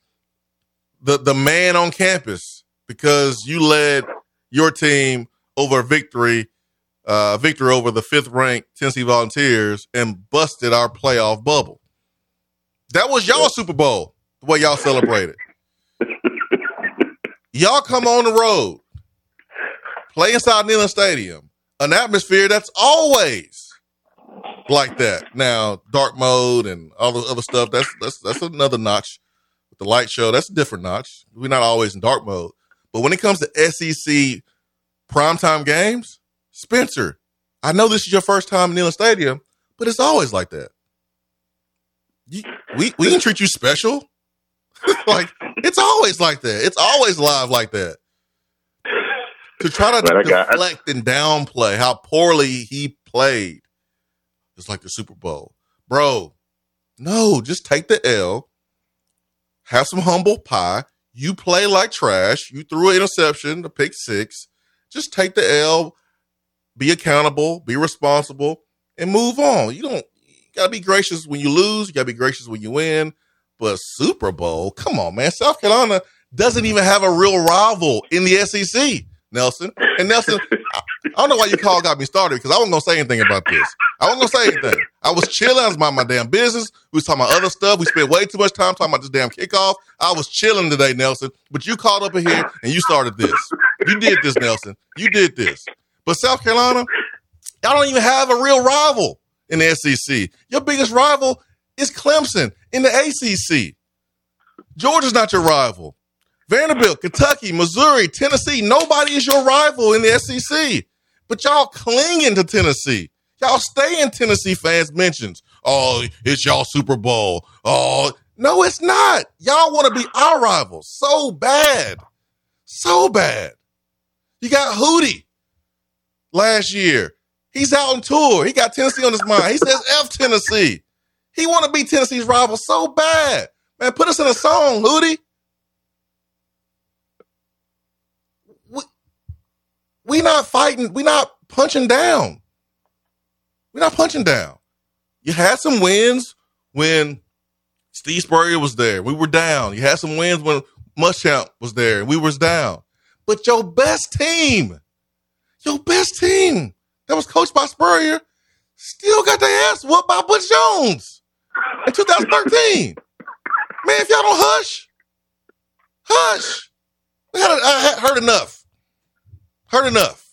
the the man on campus because you led your team over a victory, uh, victory over the fifth ranked Tennessee Volunteers and busted our playoff bubble. That was y'all Super Bowl, the way y'all celebrated. y'all come on the road, play inside Neyland Stadium, an atmosphere that's always like that. Now, dark mode and all the other stuff, that's that's that's another notch. With the light show, that's a different notch. We're not always in dark mode. But when it comes to SEC primetime games, Spencer, I know this is your first time in Neyland Stadium, but it's always like that. You, we we can treat you special. like it's always like that. It's always live like that. To try to deflect and downplay how poorly he played. It's like the Super Bowl. Bro, no, just take the L. Have some humble pie. You play like trash. You threw an interception, a pick six. Just take the L, be accountable, be responsible, and move on. You don't you gotta be gracious when you lose, you gotta be gracious when you win. But Super Bowl, come on, man. South Carolina doesn't even have a real rival in the SEC, Nelson. And Nelson, I, I don't know why you call got me started because I wasn't gonna say anything about this. I wasn't gonna say anything. I was chilling. I was minding my damn business. We was talking about other stuff. We spent way too much time talking about this damn kickoff. I was chilling today, Nelson. But you called up in here and you started this. You did this, Nelson. You did this. But South Carolina, y'all don't even have a real rival in the SEC. Your biggest rival is Clemson in the ACC. Georgia's not your rival. Vanderbilt, Kentucky, Missouri, Tennessee, nobody is your rival in the SEC. But y'all clinging to Tennessee. Y'all stay in Tennessee fans' mentions. Oh, it's y'all Super Bowl. Oh, No, it's not. Y'all want to be our rivals so bad. So bad. You got Hootie last year. He's out on tour. He got Tennessee on his mind. He says F Tennessee. He want to be Tennessee's rival so bad. Man, put us in a song, Hootie. We not fighting. We not punching down. We're not punching down. You had some wins when Steve Spurrier was there. We were down. You had some wins when Muschamp was there. We was down. But your best team, your best team that was coached by Spurrier, still got their ass whooped by Butch Jones in 2013. Man, if y'all don't hush, hush. I, had, I had heard enough. Heard enough.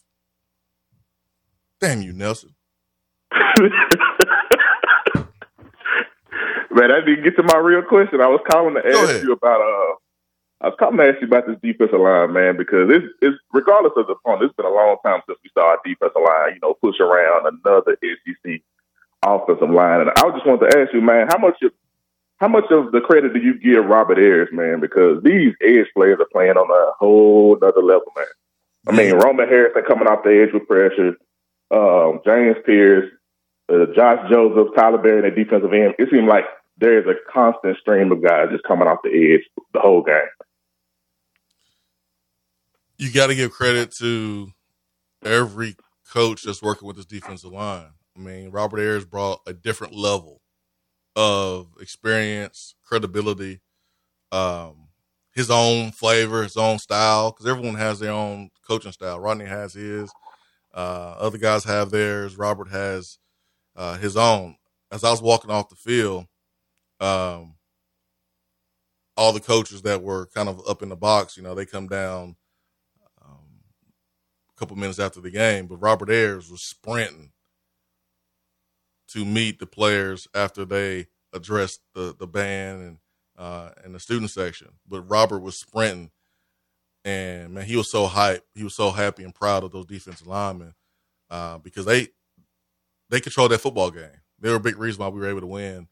Damn you, Nelson. Man, I didn't get to my real question. I was calling to ask you about uh I was calling to ask you about this defensive line, man, because it's, it's regardless of the front, it's been a long time since we saw our defensive line, you know, push around another SEC offensive line. And I just wanted to ask you, man, how much of, how much of the credit do you give Robert Ayers, man? Because these edge players are playing on a whole other level, man. I mean, Roman Harrison coming off the edge with pressure, um, James Pearce, uh, Josh Joseph, Tyler Berry, and defensive end. It seemed like there is a constant stream of guys just coming off the edge the whole game. You got to give credit to every coach that's working with this defensive line. I mean, Robert Ayers brought a different level of experience, credibility, um, his own flavor, his own style, because everyone has their own coaching style. Rodney has his, uh, other guys have theirs. Robert has uh, his own. As I was walking off the field, um, all the coaches that were kind of up in the box, you know, they come down um, a couple minutes after the game, but Robert Ayers was sprinting to meet the players after they addressed the the band and uh, and the student section. But Robert was sprinting, and man, he was so hyped. He was so happy and proud of those defensive linemen uh, because they they controlled that football game. They were a big reason why we were able to win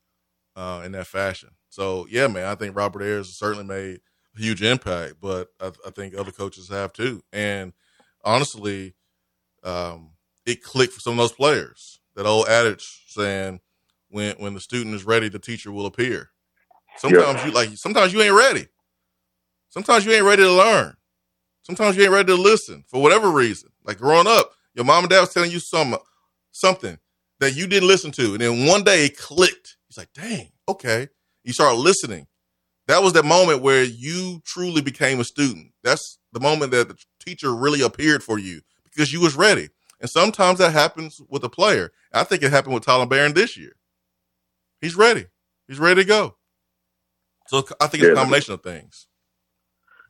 uh, in that fashion. So yeah, man, I think Robert Ayers certainly made a huge impact, but I, I think other coaches have too. And honestly, um, it clicked for some of those players. That old adage saying, "When when the student is ready, the teacher will appear." Sometimes you like. Sometimes you ain't ready. Sometimes you ain't ready to learn. Sometimes you ain't ready to listen for whatever reason. Like growing up, your mom and dad was telling you some something that you didn't listen to, and then one day it clicked. He's like, "Dang, okay." You start listening. That was that moment where you truly became a student. That's the moment that the teacher really appeared for you because you was ready. And sometimes that happens with a player. I think it happened with Tyler Baron this year. He's ready. He's ready to go. So I think it's yeah, a combination of things.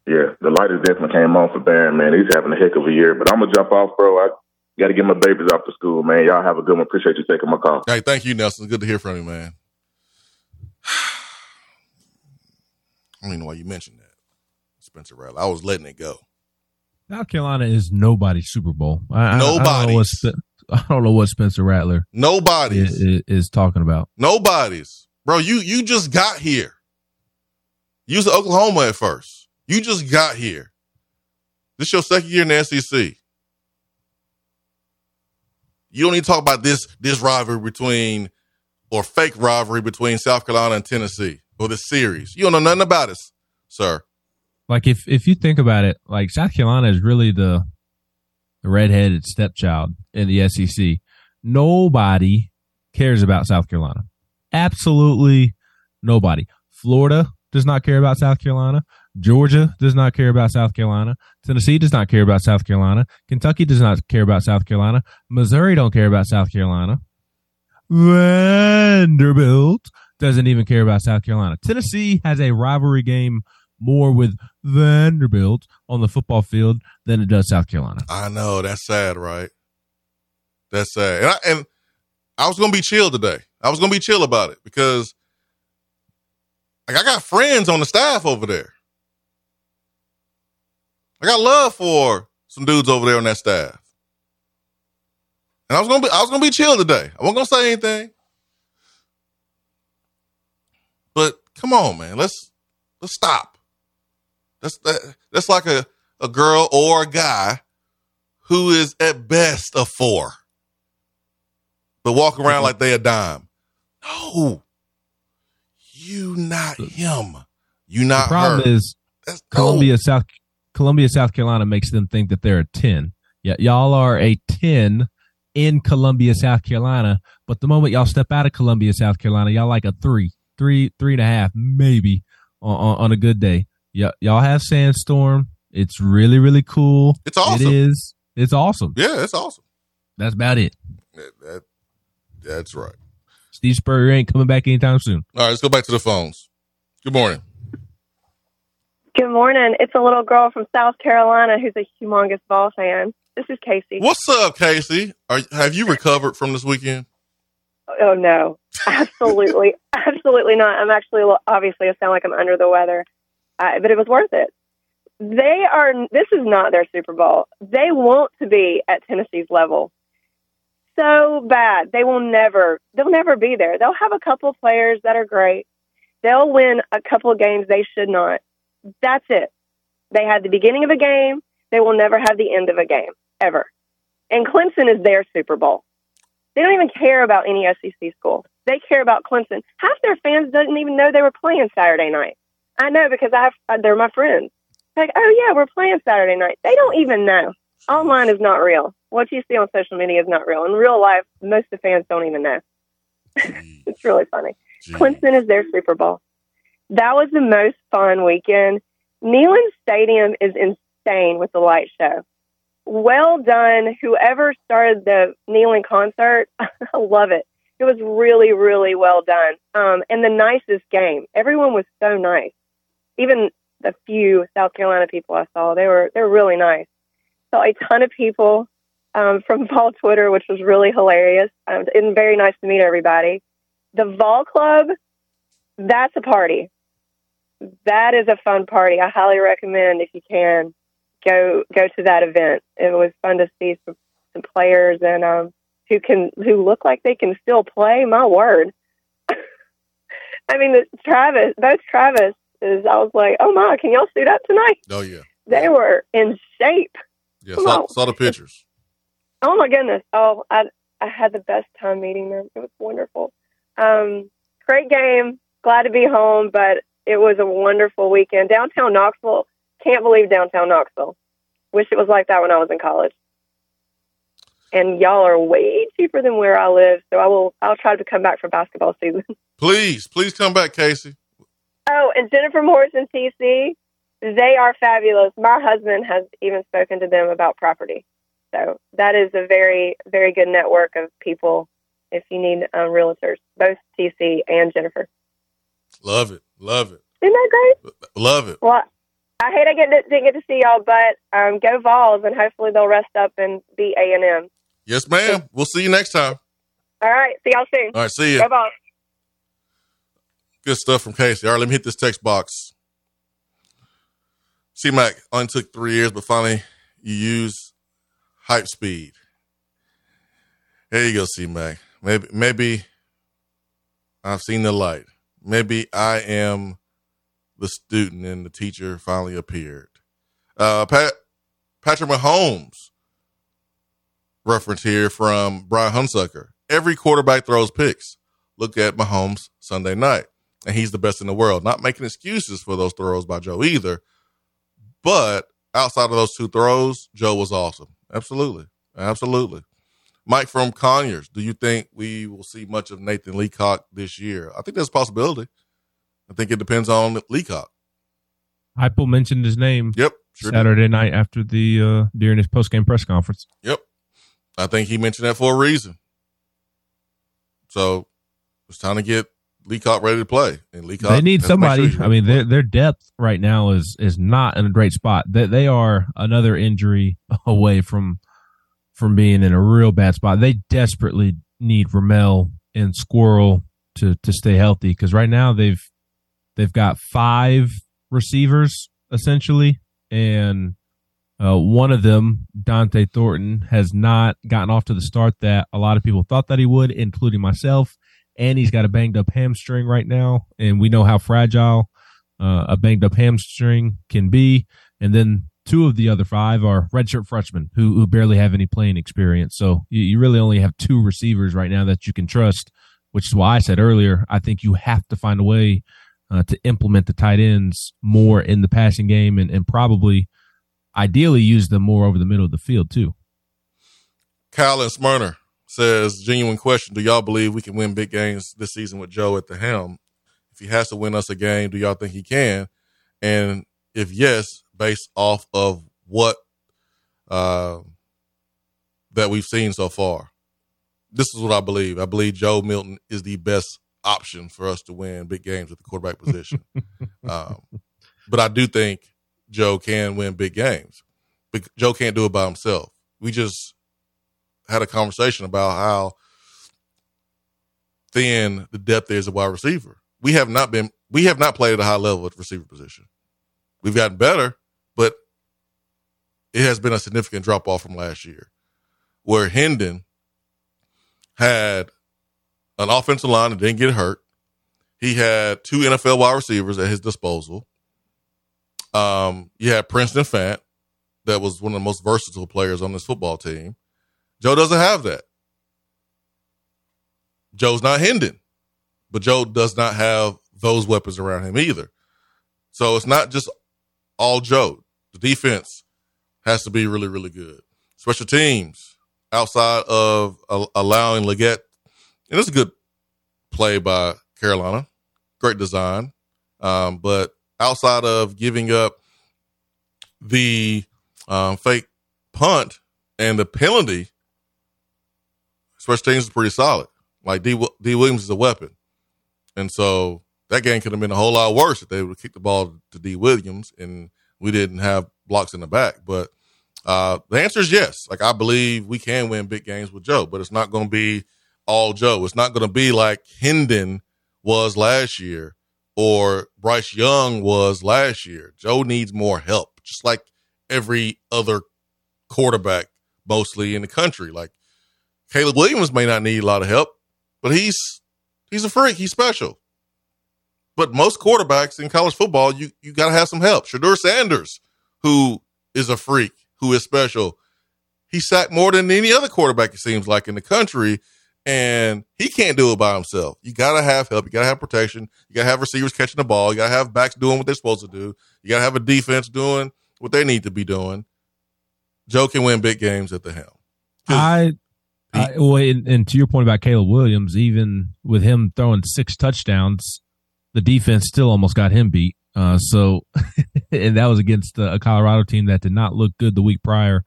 Yeah, the light is definitely came on for Baron, man. He's having a heck of a year. But I'm gonna jump off, bro. I got to get my babies off to school, man. Y'all have a good one. Appreciate you taking my call. Hey, thank you, Nelson. Good to hear from you, man. I don't even know why you mentioned that, Spencer Rattler. I was letting it go. South Carolina is nobody's Super Bowl. Nobody. I, I, don't know what Spencer Rattler nobody's is, is, is, talking about. Nobody's, bro. You you just got here. You was Oklahoma at first. You just got here. This your second year in the SEC. You don't need to talk about this this rivalry between or fake rivalry between South Carolina and Tennessee or the series. You don't know nothing about us, sir. Like if if you think about it, like South Carolina is really the the redheaded stepchild in the SEC. Nobody cares about South Carolina. Absolutely nobody. Florida does not care about South Carolina. Georgia does not care about South Carolina. Tennessee does not care about South Carolina. Kentucky does not care about South Carolina. Missouri don't care about South Carolina. Vanderbilt doesn't even care about South Carolina. Tennessee has a rivalry game more with Vanderbilt on the football field than it does South Carolina. I know that's sad, right? That's sad. And I, and I was gonna be chill today. I was gonna be chill about it because like I got friends on the staff over there. I got love for some dudes over there on that staff. And I was gonna be I was gonna be chill today. I wasn't gonna say anything. But Come on, man. Let's let's stop. That's that, that's like a, a girl or a guy who is at best a four, but walk around mm-hmm. like they a dime. No, you not him. You not the problem her. is That's- Columbia, South Columbia, South Carolina makes them think that they're a ten. Yeah, y'all are a ten in Columbia, South Carolina. But the moment y'all step out of Columbia, South Carolina, y'all like a three, three, three and a half, maybe on, on, on a good day. Y- y'all have Sandstorm. It's really, really cool. It's awesome. It is. It's awesome. Yeah, it's awesome. That's about it. That, that- that's right. Steve Spurrier ain't coming back anytime soon. All right, let's go back to the phones. Good morning. Good morning. It's a little girl from South Carolina who's a humongous ball fan. This is Casey. What's up, Casey? Are, have you recovered from this weekend? Oh no, absolutely, absolutely not. I'm actually obviously I sound like I'm under the weather, uh, but it was worth it. They are. This is not their Super Bowl. They want to be at Tennessee's level so bad. They will never. They'll never be there. They'll have a couple players that are great. They'll win a couple games they should not. That's it. They had the beginning of a game. They will never have the end of a game ever. And Clemson is their Super Bowl. They don't even care about any SEC school. They care about Clemson. Half their fans didn't even know they were playing Saturday night. I know because I have, uh, they're my friends. Like, oh yeah, we're playing Saturday night. They don't even know. Online is not real. What you see on social media is not real. In real life, most of the fans don't even know. it's really funny. Clemson is their Super Bowl. That was the most fun weekend. Neyland Stadium is insane with the light show. Well done, whoever started the Neyland concert. I love it. It was really, really well done. Um, and the nicest game. Everyone was so nice. Even the few South Carolina people I saw, they were they were really nice. Saw a ton of people um, from Vol Twitter, which was really hilarious. Um, and very nice to meet everybody. The Vol Club, that's a party. That is a fun party. I highly recommend if you can go go to that event. It was fun to see some, some players and um, who can who look like they can still play. My word. I mean, the, Travis, both Travis is. I was like, oh my, can y'all suit up tonight? Oh yeah, They were in shape. Yeah. Saw, saw the pictures. Oh my goodness! Oh, I I had the best time meeting them. It was wonderful. Um, great game. Glad to be home, but it was a wonderful weekend. Downtown Knoxville. Can't believe downtown Knoxville. Wish it was like that when I was in college. And y'all are way cheaper than where I live, so I will. I'll try to come back for basketball season. Please, please come back, Casey. Oh, and Jennifer Morris and TC, they are fabulous. My husband has even spoken to them about property. So that is a very, very good network of people if you need um, realtors, both TC and Jennifer. Love it, love it, Isn't that great? love it. Well, I hate I get to, didn't get to see y'all, but um, go Vols, and hopefully they'll rest up and be A and M. Yes, ma'am. We'll see you next time. All right, see y'all soon. All right, see you. Go Vols. Good stuff from Casey. All right, let me hit this text box. C Mac only took three years, but finally you use hype speed. There you go, C Mac. Maybe maybe I've seen the light. Maybe I am the student and the teacher finally appeared. Uh Pat Patrick Mahomes reference here from Brian Hunsucker. Every quarterback throws picks. Look at Mahomes Sunday night. And he's the best in the world. Not making excuses for those throws by Joe either. But outside of those two throws, Joe was awesome. Absolutely. Absolutely. Mike from Conyers, do you think we will see much of Nathan Leacock this year? I think there's a possibility. I think it depends on Leacock. Heupel mentioned his name. Yep. Sure did. Saturday night after the uh during his post game press conference. Yep. I think he mentioned that for a reason. So it's time to get Leacock ready to play. And Leacock they need make sure somebody. I mean, their their depth right now is is not in a great spot. They they are another injury away from from being in a real bad spot. They desperately need Ramel and Squirrel to to stay healthy because right now they've they've got five receivers essentially, and uh, one of them, Dont'e Thornton, has not gotten off to the start that a lot of people thought that he would, including myself. And he's got a banged up hamstring right now, and we know how fragile uh, a banged up hamstring can be. And then two of the other five are redshirt freshmen who who barely have any playing experience. So you, you really only have two receivers right now that you can trust, which is why I said earlier I think you have to find a way uh, to implement the tight ends more in the passing game and, and probably ideally use them more over the middle of the field too. Kyle and Smyrna says, genuine question. Do y'all believe we can win big games this season with Joe at the helm? If he has to win us a game, do y'all think he can? And if yes, based off of what uh, that we've seen so far, this is what I believe. I believe Joe Milton is the best option for us to win big games at the quarterback position. um, but I do think Joe can win big games. But Joe can't do it by himself. We just had a conversation about how thin the depth is of wide receiver. We have not been we have not played at a high level at the receiver position. We've gotten better, but it has been a significant drop off from last year, where Hendon had an offensive line that didn't get hurt. He had two NFL wide receivers at his disposal. Um, you had Princeton Fant, that was one of the most versatile players on this football team. Joe doesn't have that. Joe's not Hendon, but Joe does not have those weapons around him either. So it's not just all Joe. The defense has to be really, really good. Special teams outside of allowing Legette, and it's a good play by Carolina, great design. Um, but outside of giving up the um, fake punt and the penalty, special teams is pretty solid. Like D, Dee Williams is a weapon, and so that game could have been a whole lot worse if they would have kicked the ball to Dee Williams and we didn't have blocks in the back. But uh, the answer is yes. Like I believe we can win big games with Joe, but it's not going to be all Joe. It's not going to be like Hendon was last year or Bryce Young was last year. Joe needs more help, just like every other quarterback, mostly in the country. Like Caleb Williams may not need a lot of help, but he's he's a freak. He's special. But most quarterbacks in college football, you you got to have some help. Shedeur Sanders, who is a freak, who is special, he sacked more than any other quarterback. It seems like in the country, and he can't do it by himself. You got to have help. You got to have protection. You got to have receivers catching the ball. You got to have backs doing what they're supposed to do. You got to have a defense doing what they need to be doing. Joe can win big games at the helm. I, I well, and, and, to your point about Caleb Williams, even with him throwing six touchdowns, the defense still almost got him beat. Uh, so, and that was against a Colorado team that did not look good the week prior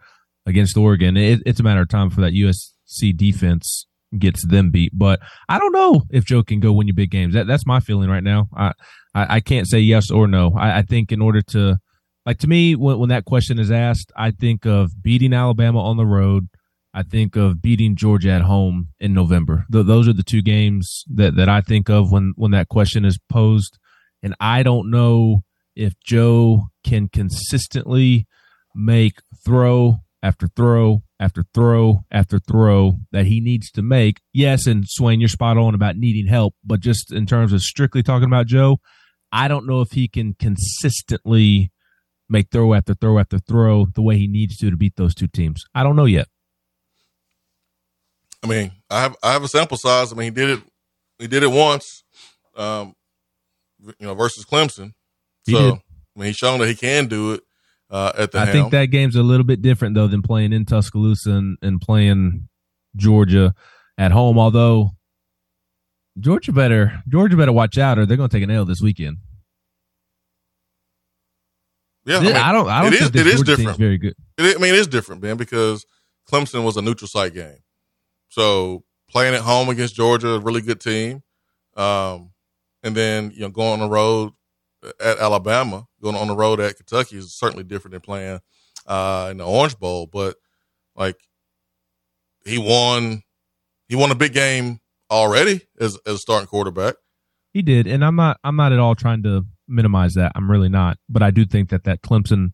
against Oregon. It, it's a matter of time for that USC defense gets them beat. But I don't know if Joe can go win you big games. That, that's my feeling right now. I, I, I can't say yes or no. I, I, think in order to, like to me, when, when that question is asked, I think of beating Alabama on the road. I think of beating Georgia at home in November. Th- those are the two games that, that I think of when, when that question is posed. And I don't know if Joe can consistently make throw after throw after throw after throw that he needs to make. Yes, and Swain, you're spot on about needing help, but just in terms of strictly talking about Joe, I don't know if he can consistently make throw after throw after throw the way he needs to to beat those two teams. I don't know yet. I mean, I have I have a sample size. I mean, he did it. He did it once, um, you know, versus Clemson. So I mean, he's shown that he can do it uh, at the. I helm. think that game's a little bit different though than playing in Tuscaloosa and, and playing Georgia at home. Although Georgia better Georgia better watch out, or they're going to take an L this weekend. Yeah, I, mean, I don't. I don't it think is, it is different. Very good. It, I mean, it is different, man, because Clemson was a neutral site game. So playing at home against Georgia, a really good team, um, and then you know going on the road at Alabama, going on the road at Kentucky is certainly different than playing uh, in the Orange Bowl. But like he won, he won a big game already as as a starting quarterback. He did, and I'm not I'm not at all trying to minimize that. I'm really not, but I do think that that Clemson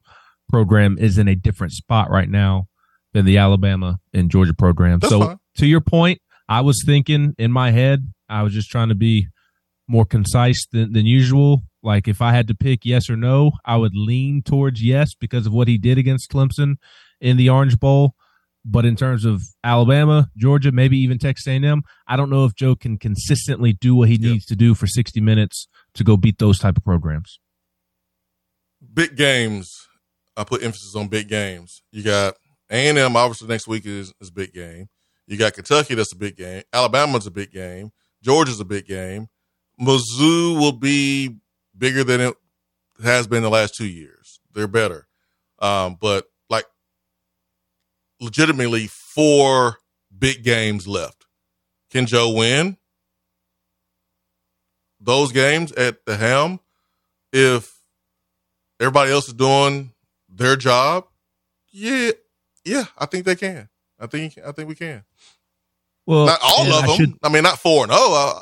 program is in a different spot right now than the Alabama and Georgia program. That's so fine. To your point, I was thinking in my head, I was just trying to be more concise than, than usual. Like if I had to pick yes or no, I would lean towards yes because of what he did against Clemson in the Orange Bowl. But in terms of Alabama, Georgia, maybe even Texas A&M, I don't know if Joe can consistently do what he yep. needs to do for 60 minutes to go beat those type of programs. Big games. I put emphasis on big games. You got A&M obviously next week is, is a big game. You got Kentucky, that's a big game. Alabama's a big game. Georgia's a big game. Mizzou will be bigger than it has been the last two years. They're better. Um, but like legitimately four big games left. Can Joe win those games at the helm if everybody else is doing their job? Yeah, yeah, I think they can. I think I think we can. Well, not all of I them. Should... I mean, not four and zero. Oh,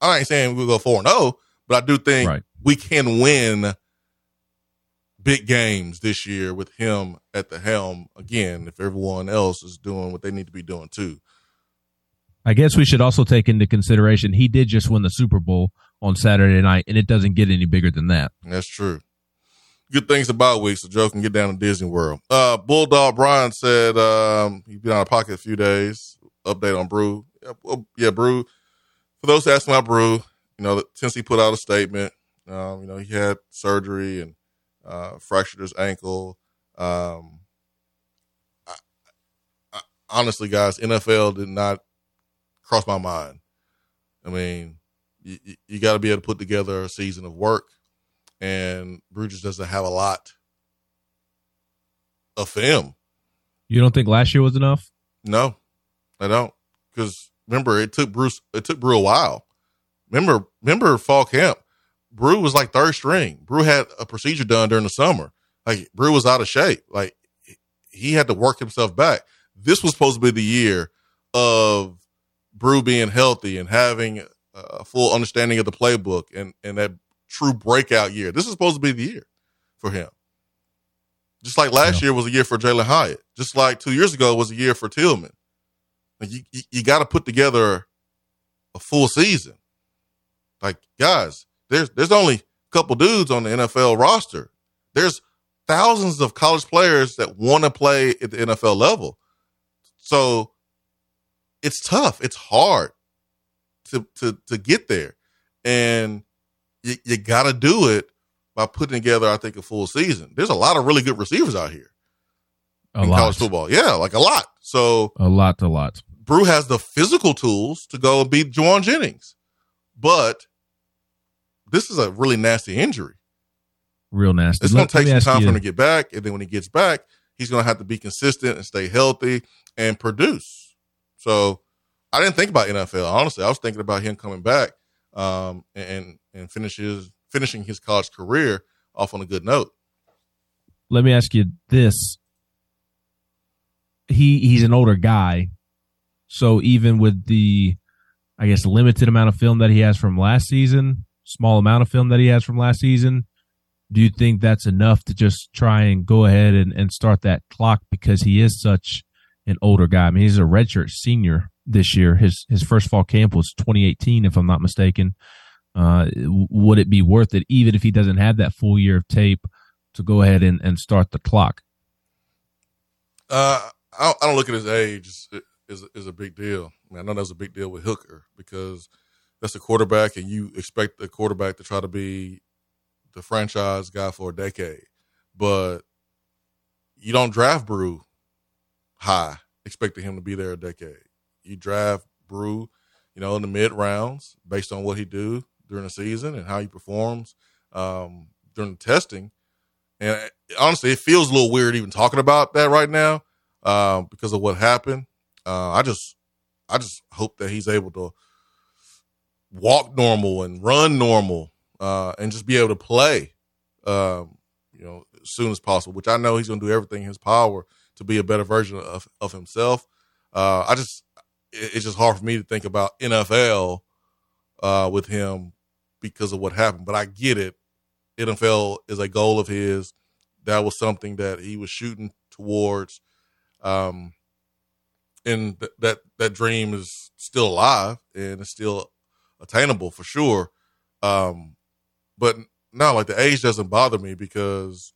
I ain't saying we'll go four and zero, oh, but I do think right. we can win big games this year with him at the helm again. If everyone else is doing what they need to be doing too. I guess we should also take into consideration he did just win the Super Bowl on Saturday night, and it doesn't get any bigger than that. That's true. Good things about week, so Joe can get down to Disney World. Uh, Bulldog Brian said um, he's been out of pocket a few days. Update on Bru. Yeah, Bru for those asking about Bru, you know, Tennessee put out a statement. Um, you know, he had surgery and uh, fractured his ankle. Um, I, I, honestly, guys, NFL did not cross my mind. I mean, you, you got to be able to put together a season of work, and Bru just doesn't have a lot of film. You don't think last year was enough? No, I don't. Because remember it took Bruce it took Bru a while. Remember remember fall camp. Bru was like third string. Bru had a procedure done during the summer. Like Bru was out of shape. Like he had to work himself back. This was supposed to be the year of Bru being healthy and having a full understanding of the playbook and and that true breakout year. This is supposed to be the year for him. Just like last yeah. year was a year for Jalin Hyatt. Just like two years ago was a year for Tillman. Like you, you, you got to put together a full season. Like guys, there's there's only a couple dudes on the NFL roster. There's thousands of college players that want to play at the NFL level. So it's tough. It's hard to to to get there, and you, you got to do it by putting together. I think a full season. There's a lot of really good receivers out here a in lot. college football. Yeah, like a lot. So a lot, a lot. Bru has the physical tools to go and beat Jauan Jennings, but this is a really nasty injury. Real nasty. It's going to take some time for him to get back, and then when he gets back, he's going to have to be consistent and stay healthy and produce. So I didn't think about NFL. Honestly, I was thinking about him coming back um, and and finishes finishing his college career off on a good note. Let me ask you this: he he's an older guy, so even with the, I guess, limited amount of film that he has from last season, small amount of film that he has from last season, do you think that's enough to just try and go ahead and, and start that clock because he is such an older guy? I mean, he's a redshirt senior this year. His his first fall camp was 2018, if I'm not mistaken. Uh, would it be worth it, even if he doesn't have that full year of tape, to go ahead and, and start the clock? Uh, I don't, look at his age is is a big deal. I, mean, I know that's a big deal with Hooker because that's a quarterback, and you expect the quarterback to try to be the franchise guy for a decade, but you don't draft Bru high expecting him to be there a decade. You draft Bru, you know, in the mid rounds based on what he do during the season and how he performs um, during the testing. And honestly, it feels a little weird even talking about that right now uh, because of what happened. Uh, I just, I just hope that he's able to walk normal and run normal, uh, and just be able to play, um, you know, as soon as possible. Which I know he's going to do everything in his power to be a better version of of himself. Uh, I just, it, it's just hard for me to think about NFL uh, with him because of what happened. But I get it. NFL is a goal of his. That was something that he was shooting towards. Um, and th- that that dream is still alive and it's still attainable for sure. Um, but no, like the age doesn't bother me because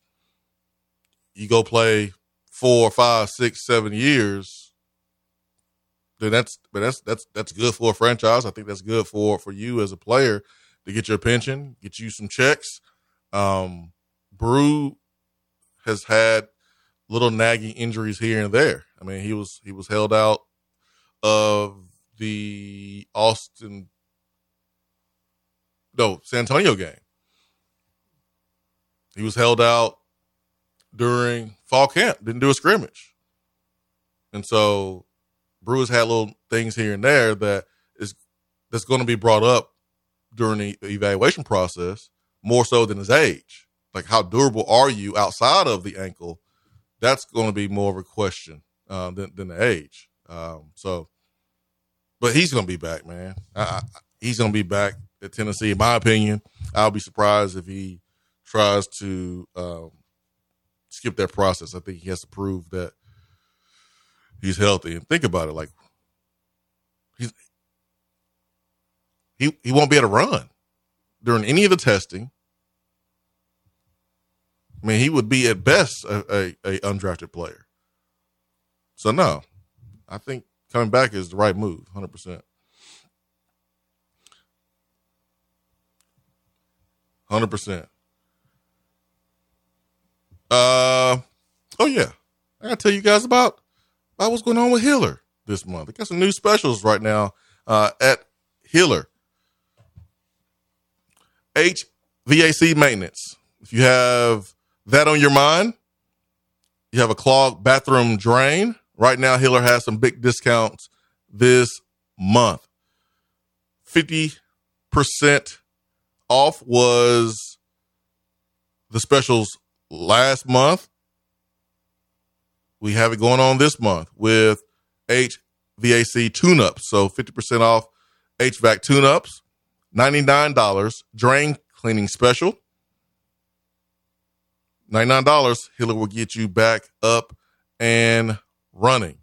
you go play four, five, six, seven years, then that's but that's that's that's good for a franchise. I think that's good for for you as a player to get your pension, get you some checks. Um, Bru has had little nagging injuries here and there. I mean, he was he was held out of the Austin no San Antonio game. He was held out during fall camp, didn't do a scrimmage. And so Brewers had little things here and there that is that's going to be brought up during the evaluation process more so than his age. Like how durable are you outside of the ankle? That's going to be more of a question uh, than than the age. Um, so, but he's going to be back, man. I, I, he's going to be back at Tennessee. In my opinion, I'll be surprised if he tries to um, skip that process. I think he has to prove that he's healthy. And think about it, like he's he he won't be able to run during any of the testing. I mean, he would be at best a, a, a undrafted player. So no, I think coming back is the right move, hundred percent. Hundred percent. Uh, oh yeah, I gotta tell you guys about about what's going on with Hiller this month. I got some new specials right now uh, at Hiller. HVAC maintenance. If you have that on your mind, you have a clogged bathroom drain. Right now, Hiller has some big discounts this month. 50% off was the specials last month. We have it going on this month with HVAC tune ups. So 50% off HVAC tune ups, $99 drain cleaning special. $99, Hiller will get you back up and running.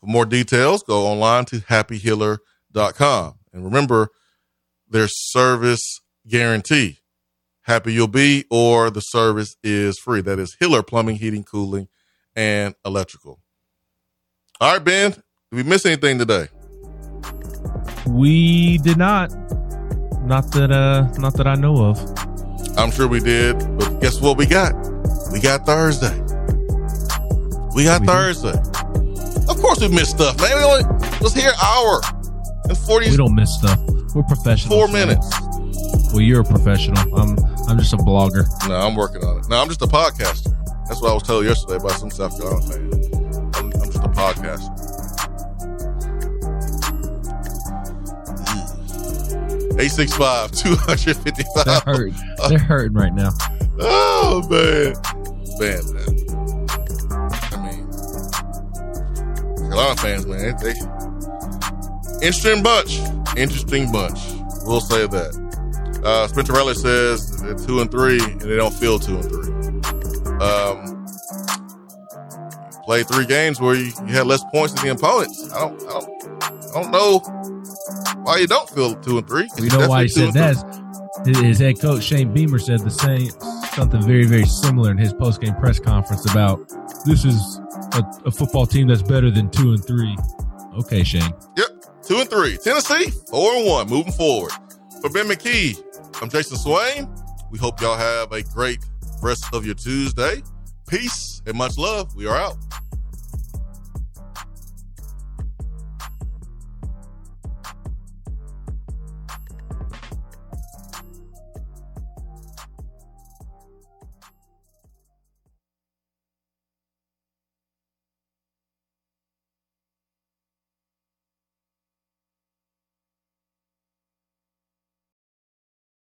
For more details, go online to happyhiller.com. And remember, their service guarantee happy you'll be, or the service is free. That is Hiller Plumbing, Heating, Cooling, and Electrical. All right, Ben, did we miss anything today? We did not. Not that uh not that I know of. I'm sure we did, but guess what we got? We got Thursday. We got we Thursday. Did. Of course we missed stuff, man. We only was here an hour and 40 We don't miss stuff. We're professional. Four minutes. Well, you're a professional. I'm I'm just a blogger. No, I'm working on it. No, I'm just a podcaster. That's what I was told yesterday by some South Carolina fan. I'm, I'm just a podcaster. Hmm. 865 255. They're hurting. They're hurting right now. Oh, man. Man, man. I mean, Carolina fans, man, they, they interesting bunch. Interesting bunch. We'll say that. Uh, Spencer Rattler says they're two and three, and they don't feel two and three. Um, play three games where you, you, had less points than the opponents. I don't, I don't, I don't know why you don't feel two and three. We know why he said that. His head coach Shane Beamer said the same something very very similar in his post game press conference about this is a, a, football team that's better than two and three. Okay, Shane. Yep, two and three. Tennessee four and one, moving forward. For Ben McKee, I'm Jason Swain. We hope y'all have a great rest of your Tuesday. Peace and much love. We are out.